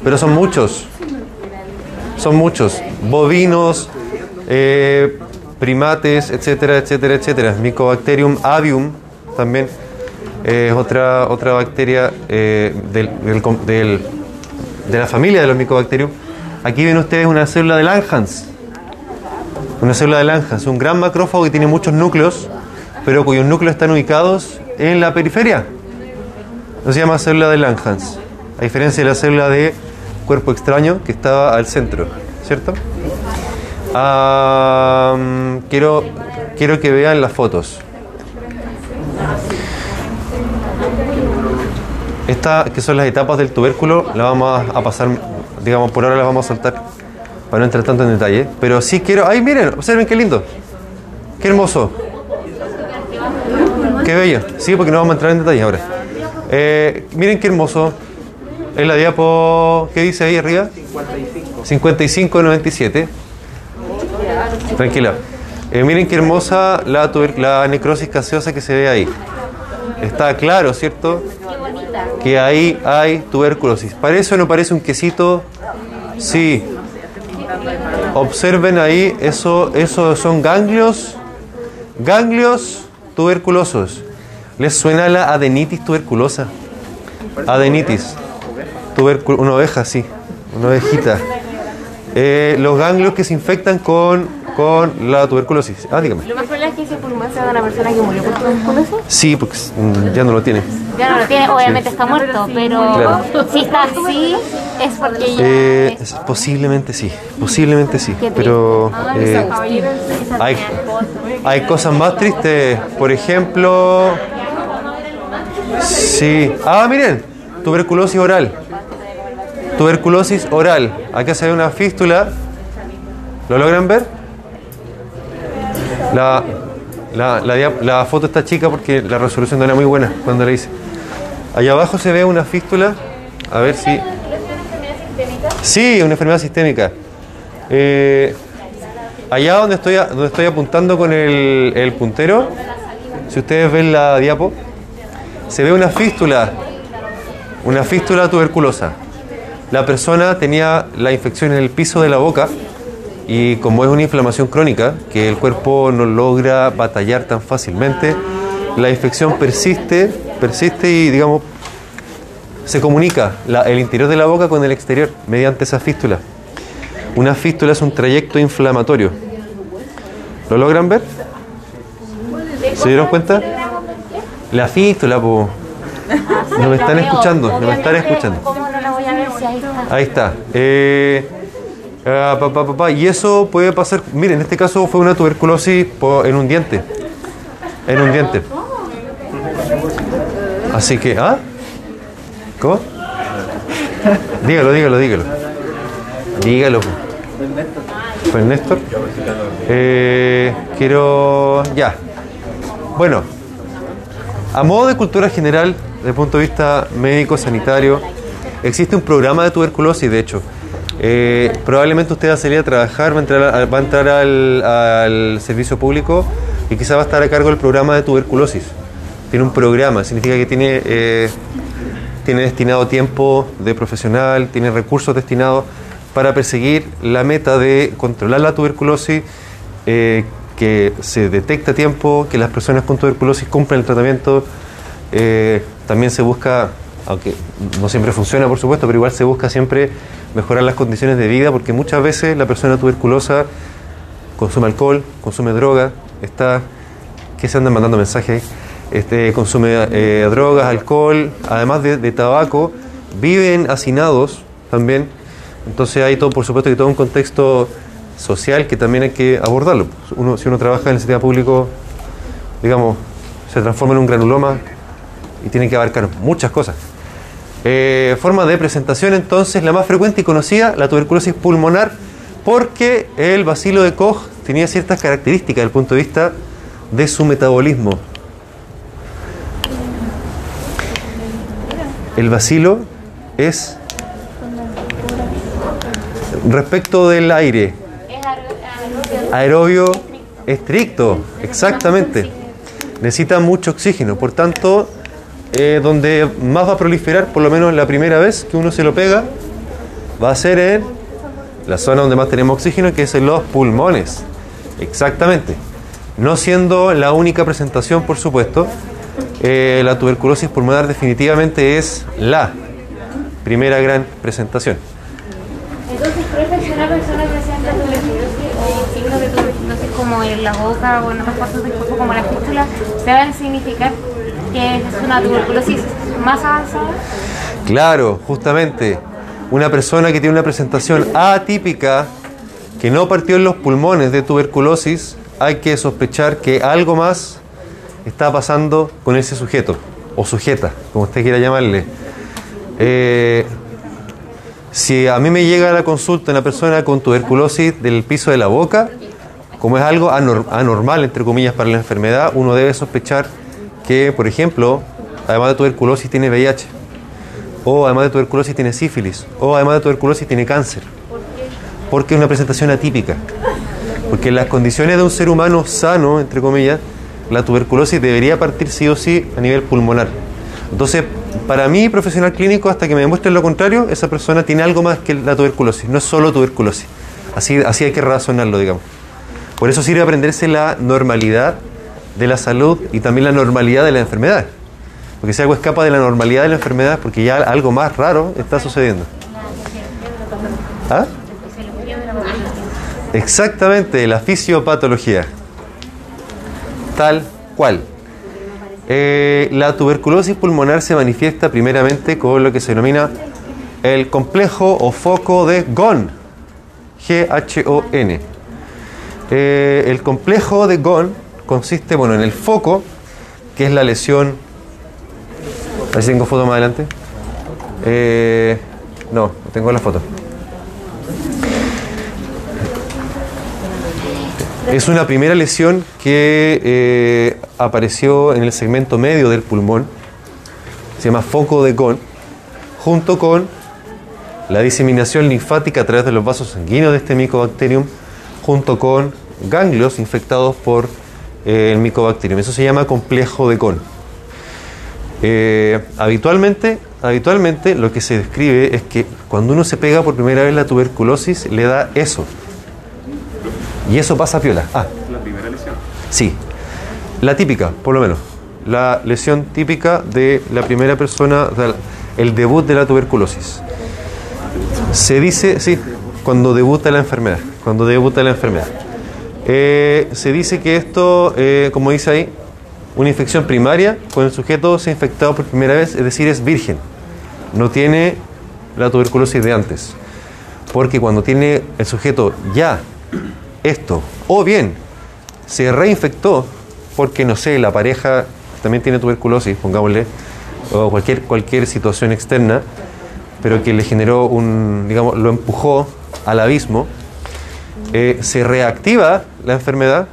Pero son muchos. son muchos. Bovinos, eh, primates, etcétera, etcétera, etcétera. Mycobacterium avium también es otra, otra bacteria eh, del- del del- de la familia de los Mycobacterium. Aquí ven ustedes una célula de Langhans. Una célula de Langhans, un gran macrófago que tiene muchos núcleos, pero cuyos núcleos están ubicados en la periferia. No se llama célula de Langhans, a diferencia de la célula de cuerpo extraño que estaba al centro, ¿cierto? Mm, quiero, quiero que vean las fotos. Estas, que son las etapas del tubérculo, las vamos a pasar, digamos, por ahora las vamos a saltar para no entrar tanto en detalle. Pero sí quiero. ¡Ay, miren! Observen qué lindo. ¡Qué hermoso! ¡Qué bello! Sí, porque no vamos a entrar en detalle ahora. Eh, miren qué hermoso. Es la diapo. ¿Qué dice ahí arriba? 55. 55 97. Tranquila. Eh, miren qué hermosa la, la necrosis gaseosa que se ve ahí. Está claro, ¿cierto? Que ahí hay tuberculosis. ¿Parece o no parece un quesito? Sí. Observen ahí, eso, eso son ganglios, ganglios tuberculosos. ¿Les suena la adenitis tuberculosa? Adenitis. Tubercu- una oveja, sí, una ovejita. Eh, los ganglios que se infectan con, con la tuberculosis. Ah, dígame. Lo más probable es que ese pulmón sea de una persona que murió por tuberculosis. Sí, porque mm, ya no lo tiene. Ya no lo tiene, obviamente está muerto, pero Claro. si está así es porque ya Eh, es- posiblemente sí, posiblemente sí, pero triste. eh, hay, hay cosas más tristes. Por ejemplo, sí. Ah, miren, tuberculosis oral. Tuberculosis oral. Acá se ve una fístula. ¿Lo logran ver? La, la, la la foto está chica porque la resolución no era muy buena cuando la hice. Allá abajo se ve una fístula. A ver si. Sí, una enfermedad sistémica. Eh, allá donde estoy, donde estoy apuntando con el, el puntero, si ustedes ven la diapo, se ve una fístula, una fístula tuberculosa. La persona tenía la infección en el piso de la boca y como es una inflamación crónica, que el cuerpo no logra batallar tan fácilmente, la infección persiste, persiste y digamos se comunica la- el interior de la boca con el exterior mediante esa fístula. Una fístula es un trayecto inflamatorio. ¿Lo logran ver? ¿Se dieron cuenta? La fístula, po. No me están escuchando, no me están escuchando. Ahí está. Eh, ah, pa, pa, pa. Y eso puede pasar, miren, en este caso fue una tuberculosis en un diente. En un diente. Así que, ¿ah? ¿Cómo? Dígalo, dígalo, dígalo. Dígalo. ¿Fue Néstor? Eh, quiero. Ya. Bueno, a modo de cultura general, desde el punto de vista médico-sanitario, existe un programa de tuberculosis, de hecho. Eh, probablemente usted va a salir a trabajar, va a entrar, al, servicio público y quizá va a estar a cargo del programa de tuberculosis. Tiene un programa, significa que tiene, eh, tiene destinado tiempo de profesional, tiene recursos destinados para perseguir la meta de controlar la tuberculosis, eh, que se detecte a tiempo, que las personas con tuberculosis cumplan el tratamiento. También se busca, aunque no siempre funciona por supuesto, pero igual se busca siempre mejorar las condiciones de vida porque muchas veces la persona tuberculosa consume alcohol, consume droga, está, que se andan mandando mensajes este, consume eh, drogas, alcohol, además de, de tabaco, viven hacinados también, entonces hay todo, por supuesto, que todo un contexto social que también hay que abordarlo. Uno, si uno trabaja en el sistema público, digamos, se transforma en un granuloma y tiene que abarcar muchas cosas. Eh, forma de presentación entonces, la más frecuente y conocida, la tuberculosis pulmonar, porque el bacilo de Koch tenía ciertas características desde el punto de vista de su metabolismo. El bacilo es respecto del aire, aerobio estricto, exactamente. Necesita mucho oxígeno, por tanto, eh, donde más va a proliferar, por lo menos la primera vez que uno se lo pega, va a ser en la zona donde más tenemos oxígeno, que es en los pulmones. Exactamente. No siendo la única presentación, por supuesto, eh, la tuberculosis pulmonar definitivamente es la primera gran presentación. Entonces, profe, si una persona presenta tuberculosis o signos de tuberculosis como en la boca o en otras partes del cuerpo como la fístula, ¿deben significar que es una tuberculosis más avanzada? Claro, justamente. Una persona que tiene una presentación atípica, que no partió en los pulmones de tuberculosis, hay que sospechar que algo más está pasando con ese sujeto, o sujeta, como usted quiera llamarle. Eh, si a mí me llega la consulta una persona con tuberculosis del piso de la boca, como es algo anor- anormal, entre comillas, para la enfermedad, uno debe sospechar que, por ejemplo, además de tuberculosis tiene VIH, o además de tuberculosis tiene sífilis, o además de tuberculosis tiene cáncer. Porque es una presentación atípica. Porque en las condiciones de un ser humano sano, entre comillas, la tuberculosis debería partir sí o sí a nivel pulmonar. Entonces, para mí, profesional clínico, hasta que me demuestren lo contrario, esa persona tiene algo más que la tuberculosis, no es solo tuberculosis. Así, así hay que razonarlo, digamos. Por eso sirve aprenderse la normalidad de la salud y también la normalidad de la enfermedad. Porque si algo escapa de la normalidad de la enfermedad porque ya algo más raro está sucediendo. ¿Ah? Exactamente, la fisiopatología. Tal cual. Eh, la tuberculosis pulmonar se manifiesta primeramente con lo que se denomina el complejo o foco de GON. G-H-O-N. Eh, el complejo de GON consiste bueno, en el foco, que es la lesión. A ver si tengo foto más adelante. Eh, no, tengo la foto. Es una primera lesión que eh, apareció en el segmento medio del pulmón, se llama foco de Gone, junto con la diseminación linfática a través de los vasos sanguíneos de este micobacterium, junto con ganglios infectados por el micobacterium. Eso se llama complejo de Gone. Eh, habitualmente, habitualmente lo que se describe es que cuando uno se pega por primera vez la tuberculosis le da eso. Y eso pasa piola. Ah. La primera lesión. Sí. La típica, por lo menos. La lesión típica de la primera persona, el debut de la tuberculosis. Se dice, sí, cuando debuta la enfermedad. Cuando debuta la enfermedad. Eh, se dice que esto, eh, como dice ahí, una infección primaria, cuando el sujeto se ha infectado por primera vez, es decir, es virgen. No tiene la tuberculosis de antes. Porque cuando tiene el sujeto ya esto, o bien se reinfectó porque, no sé, la pareja también tiene tuberculosis, pongámosle, o cualquier, cualquier situación externa, pero que le generó un, digamos, lo empujó al abismo, eh, se reactiva la enfermedad,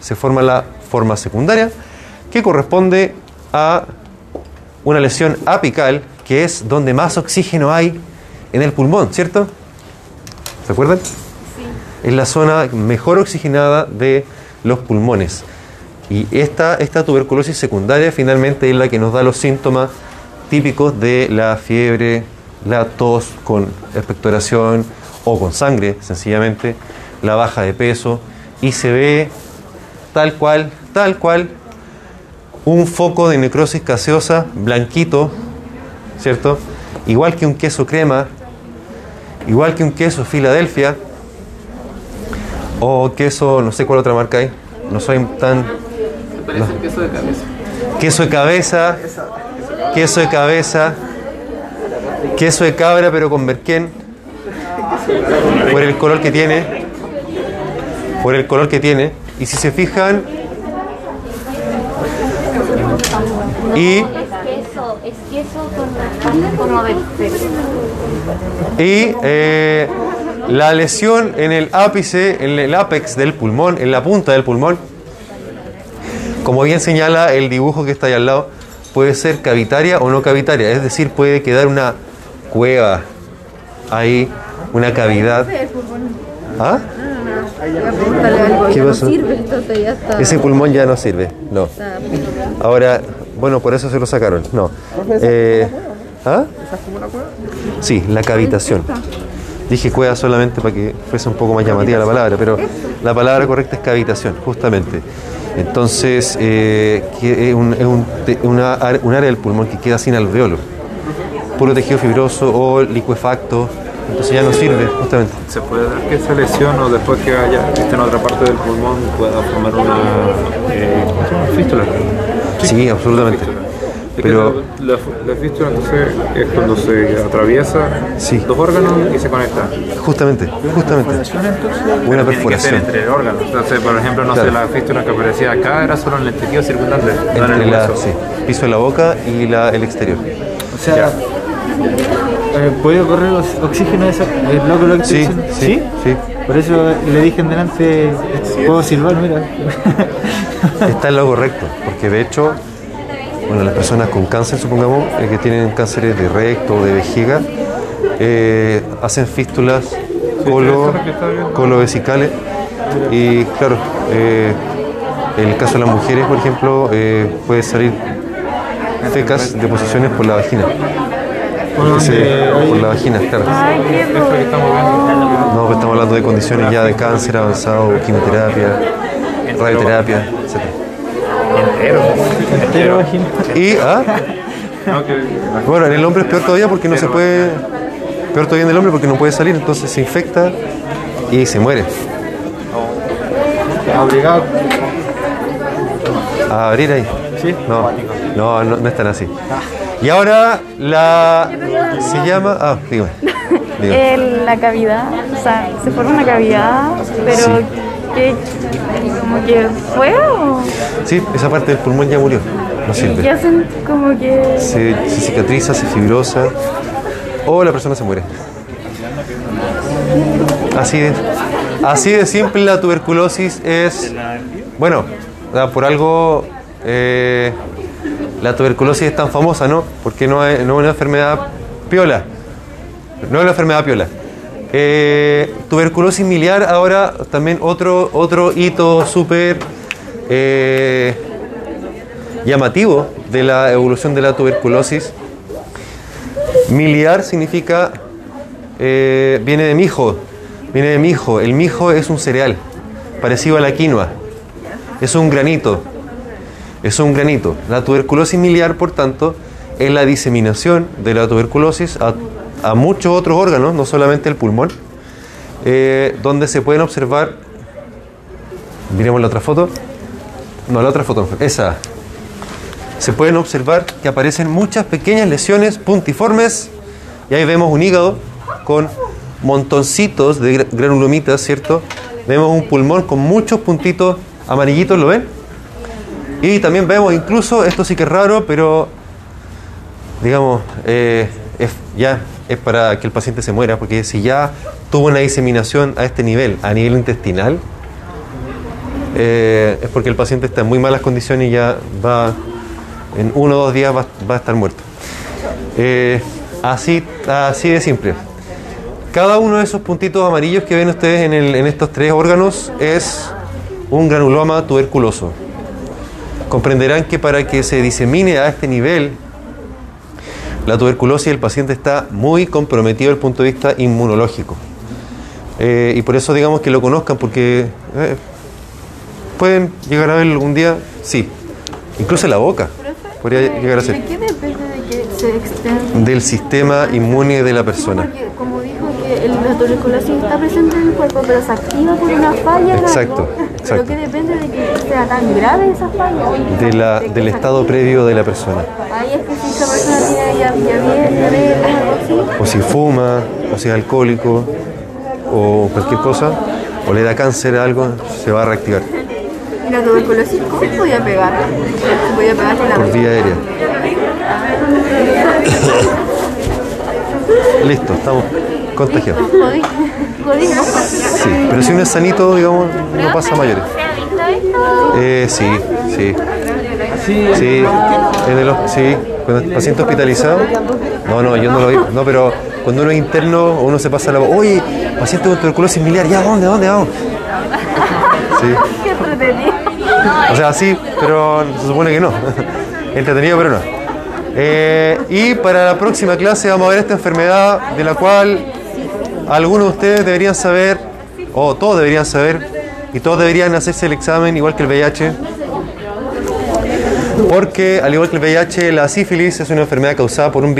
se forma la forma secundaria, que corresponde a una lesión apical, que es donde más oxígeno hay en el pulmón, ¿cierto? ¿Se acuerdan? es la zona mejor oxigenada de los pulmones. Y esta, esta tuberculosis secundaria finalmente es la que nos da los síntomas típicos de la fiebre, la tos con expectoración o con sangre, sencillamente, la baja de peso, y se ve tal cual, tal cual, un foco de necrosis gaseosa blanquito, ¿cierto? Igual que un queso crema, igual que un queso Filadelfia, o queso, no sé cuál otra marca hay. No soy tan. Parece el queso de cabeza. Queso de cabeza. Queso de cabeza. Queso de cabra, pero con merquén. Por el color que tiene. Por el color que tiene. Y si se fijan. Y, Es queso, es queso con la como del cerdo. y eh, la lesión en el ápice, en el apex del pulmón, en la punta del pulmón, como bien señala el dibujo que está ahí al lado, puede ser cavitaria o no cavitaria, es decir, puede quedar una cueva ahí, una cavidad. ¿Ah? ¿Qué pasó? entonces ya está. Ese pulmón ya no sirve, no. Ahora, bueno, por eso se lo sacaron, no. Eh, ¿Ah? Sí, la cavitación. Dije cueva solamente para que fuese un poco más llamativa la palabra, pero la palabra correcta es cavitación, justamente. Entonces, eh, que es, un, es un te- una ar- un área del pulmón que queda sin alveolo. Puro tejido fibroso o licuefacto, entonces ya no sirve, justamente. ¿Se puede dar que esa lesión o después que haya esté en otra parte del pulmón pueda formar una, eh, fístula? Sí, absolutamente. Es que Pero la, la, la fístula entonces es cuando se atraviesa Sí. dos órganos y se conecta. justamente, justamente. Una Tiene que ser perforación entre órganos. Entonces, por ejemplo, no Claro. sé, la fístula que aparecía acá era solo en el tejido circundante, no en entre el la, hueso. sí, piso de la boca y la, el exterior. O sea, eh, ¿puede correr ox- oxígeno esa, el loco lo Sí, sí, sí. Por eso le dije en delante, puedo silbar, mira. Está en lo correcto, porque de hecho, bueno, las personas con cáncer, supongamos, eh, que tienen cánceres de recto o de vejiga, eh, hacen fístulas colo, colovesicales y claro, eh, en el caso de las mujeres, por ejemplo, eh, puede salir fecas, deposiciones por la vagina. Por la vagina, claro. Ay, qué. No, pues estamos hablando de condiciones ya de cáncer avanzado, quimioterapia, radioterapia, etc. Entero. Entero vagina. Y, ah, Bueno, en el hombre es peor todavía porque no se puede. Peor todavía en el hombre porque no puede salir, entonces se infecta y se muere. Obligado. A abrir ahí. Sí. No, no, no, no es tan así. Y ahora la. Se llama. Ah, dígame. dígame. El- la cavidad, o sea, se forma una cavidad, pero Sí. que como que fue o Sí, esa parte del pulmón ya murió. No y sirve. que hacen como que Se, se cicatriza, se fibrosa o la persona se muere. Así de, así de simple la tuberculosis es, bueno, por algo eh, la tuberculosis es tan famosa, ¿no? Porque no es, no es una enfermedad piola, no es una enfermedad piola. Eh, tuberculosis miliar, ahora también otro, otro hito súper eh, llamativo de la evolución de la tuberculosis. Miliar significa, eh, viene de mijo, viene de mijo. El mijo es un cereal, parecido a la quinoa. Es un granito, es un granito. La tuberculosis miliar, por tanto, es la diseminación de la tuberculosis a, muchos otros órganos, no solamente el pulmón, eh, donde se pueden observar, miremos la otra foto, no, la otra foto, esa, se pueden observar que aparecen muchas pequeñas lesiones puntiformes y ahí vemos un hígado con montoncitos de gra- granulomitas, ¿cierto? Vemos un pulmón con muchos puntitos amarillitos, ¿lo ven? Y también vemos incluso, esto sí que es raro, pero digamos, eh, es, ya es para que el paciente se muera, porque si ya tuvo una diseminación a este nivel, a nivel intestinal, eh, es porque el paciente está en muy malas condiciones y ya va, en uno o dos días va, a estar muerto. Eh, así, así de simple. Cada uno de esos puntitos amarillos que ven ustedes en, el- en estos tres órganos es un granuloma tuberculoso. Comprenderán que para que se disemine a este nivel la tuberculosis el paciente está muy comprometido desde el punto de vista inmunológico. Eh, y por eso digamos que lo conozcan porque eh, pueden llegar a verlo algún día, sí. Incluso en la boca podría llegar a ser. ¿De qué depende de que se? Del sistema inmune de la persona. Porque como dijo que el- la tuberculosis está presente en el cuerpo, pero se activa por una falla Exacto, exacto. Pero que depende de que sea tan grave esa falla. De la, De que del se estado previo de la persona. Ahí es que si esa persona tiene ya, algo así. O si fuma, o si es alcohólico, o cualquier cosa, o le da cáncer a algo, se va a reactivar ¿Y la tuberculosis cómo podía pegar? Se podía pegar con la por vía aérea. Listo, estamos contagiados. Sí, pero si uno es sanito, digamos, no pasa a mayores. ¿Se ha visto esto? Eh, sí, sí. Sí, en el, sí, cuando el paciente hospitalizado. No, no, yo no lo vi. No, pero cuando uno es interno, uno se pasa la voz. Oye, paciente con tuberculosis miliar, ¿ya dónde, dónde vamos? Sí. Qué entretenido. O sea, sí, pero se supone que no. Entretenido, pero no. Eh, y para la próxima clase vamos a ver esta enfermedad de la cual algunos de ustedes deberían saber, o todos deberían saber, y todos deberían hacerse el examen igual que el VIH. Porque, al igual que el VIH, la sífilis es una enfermedad causada por un virus.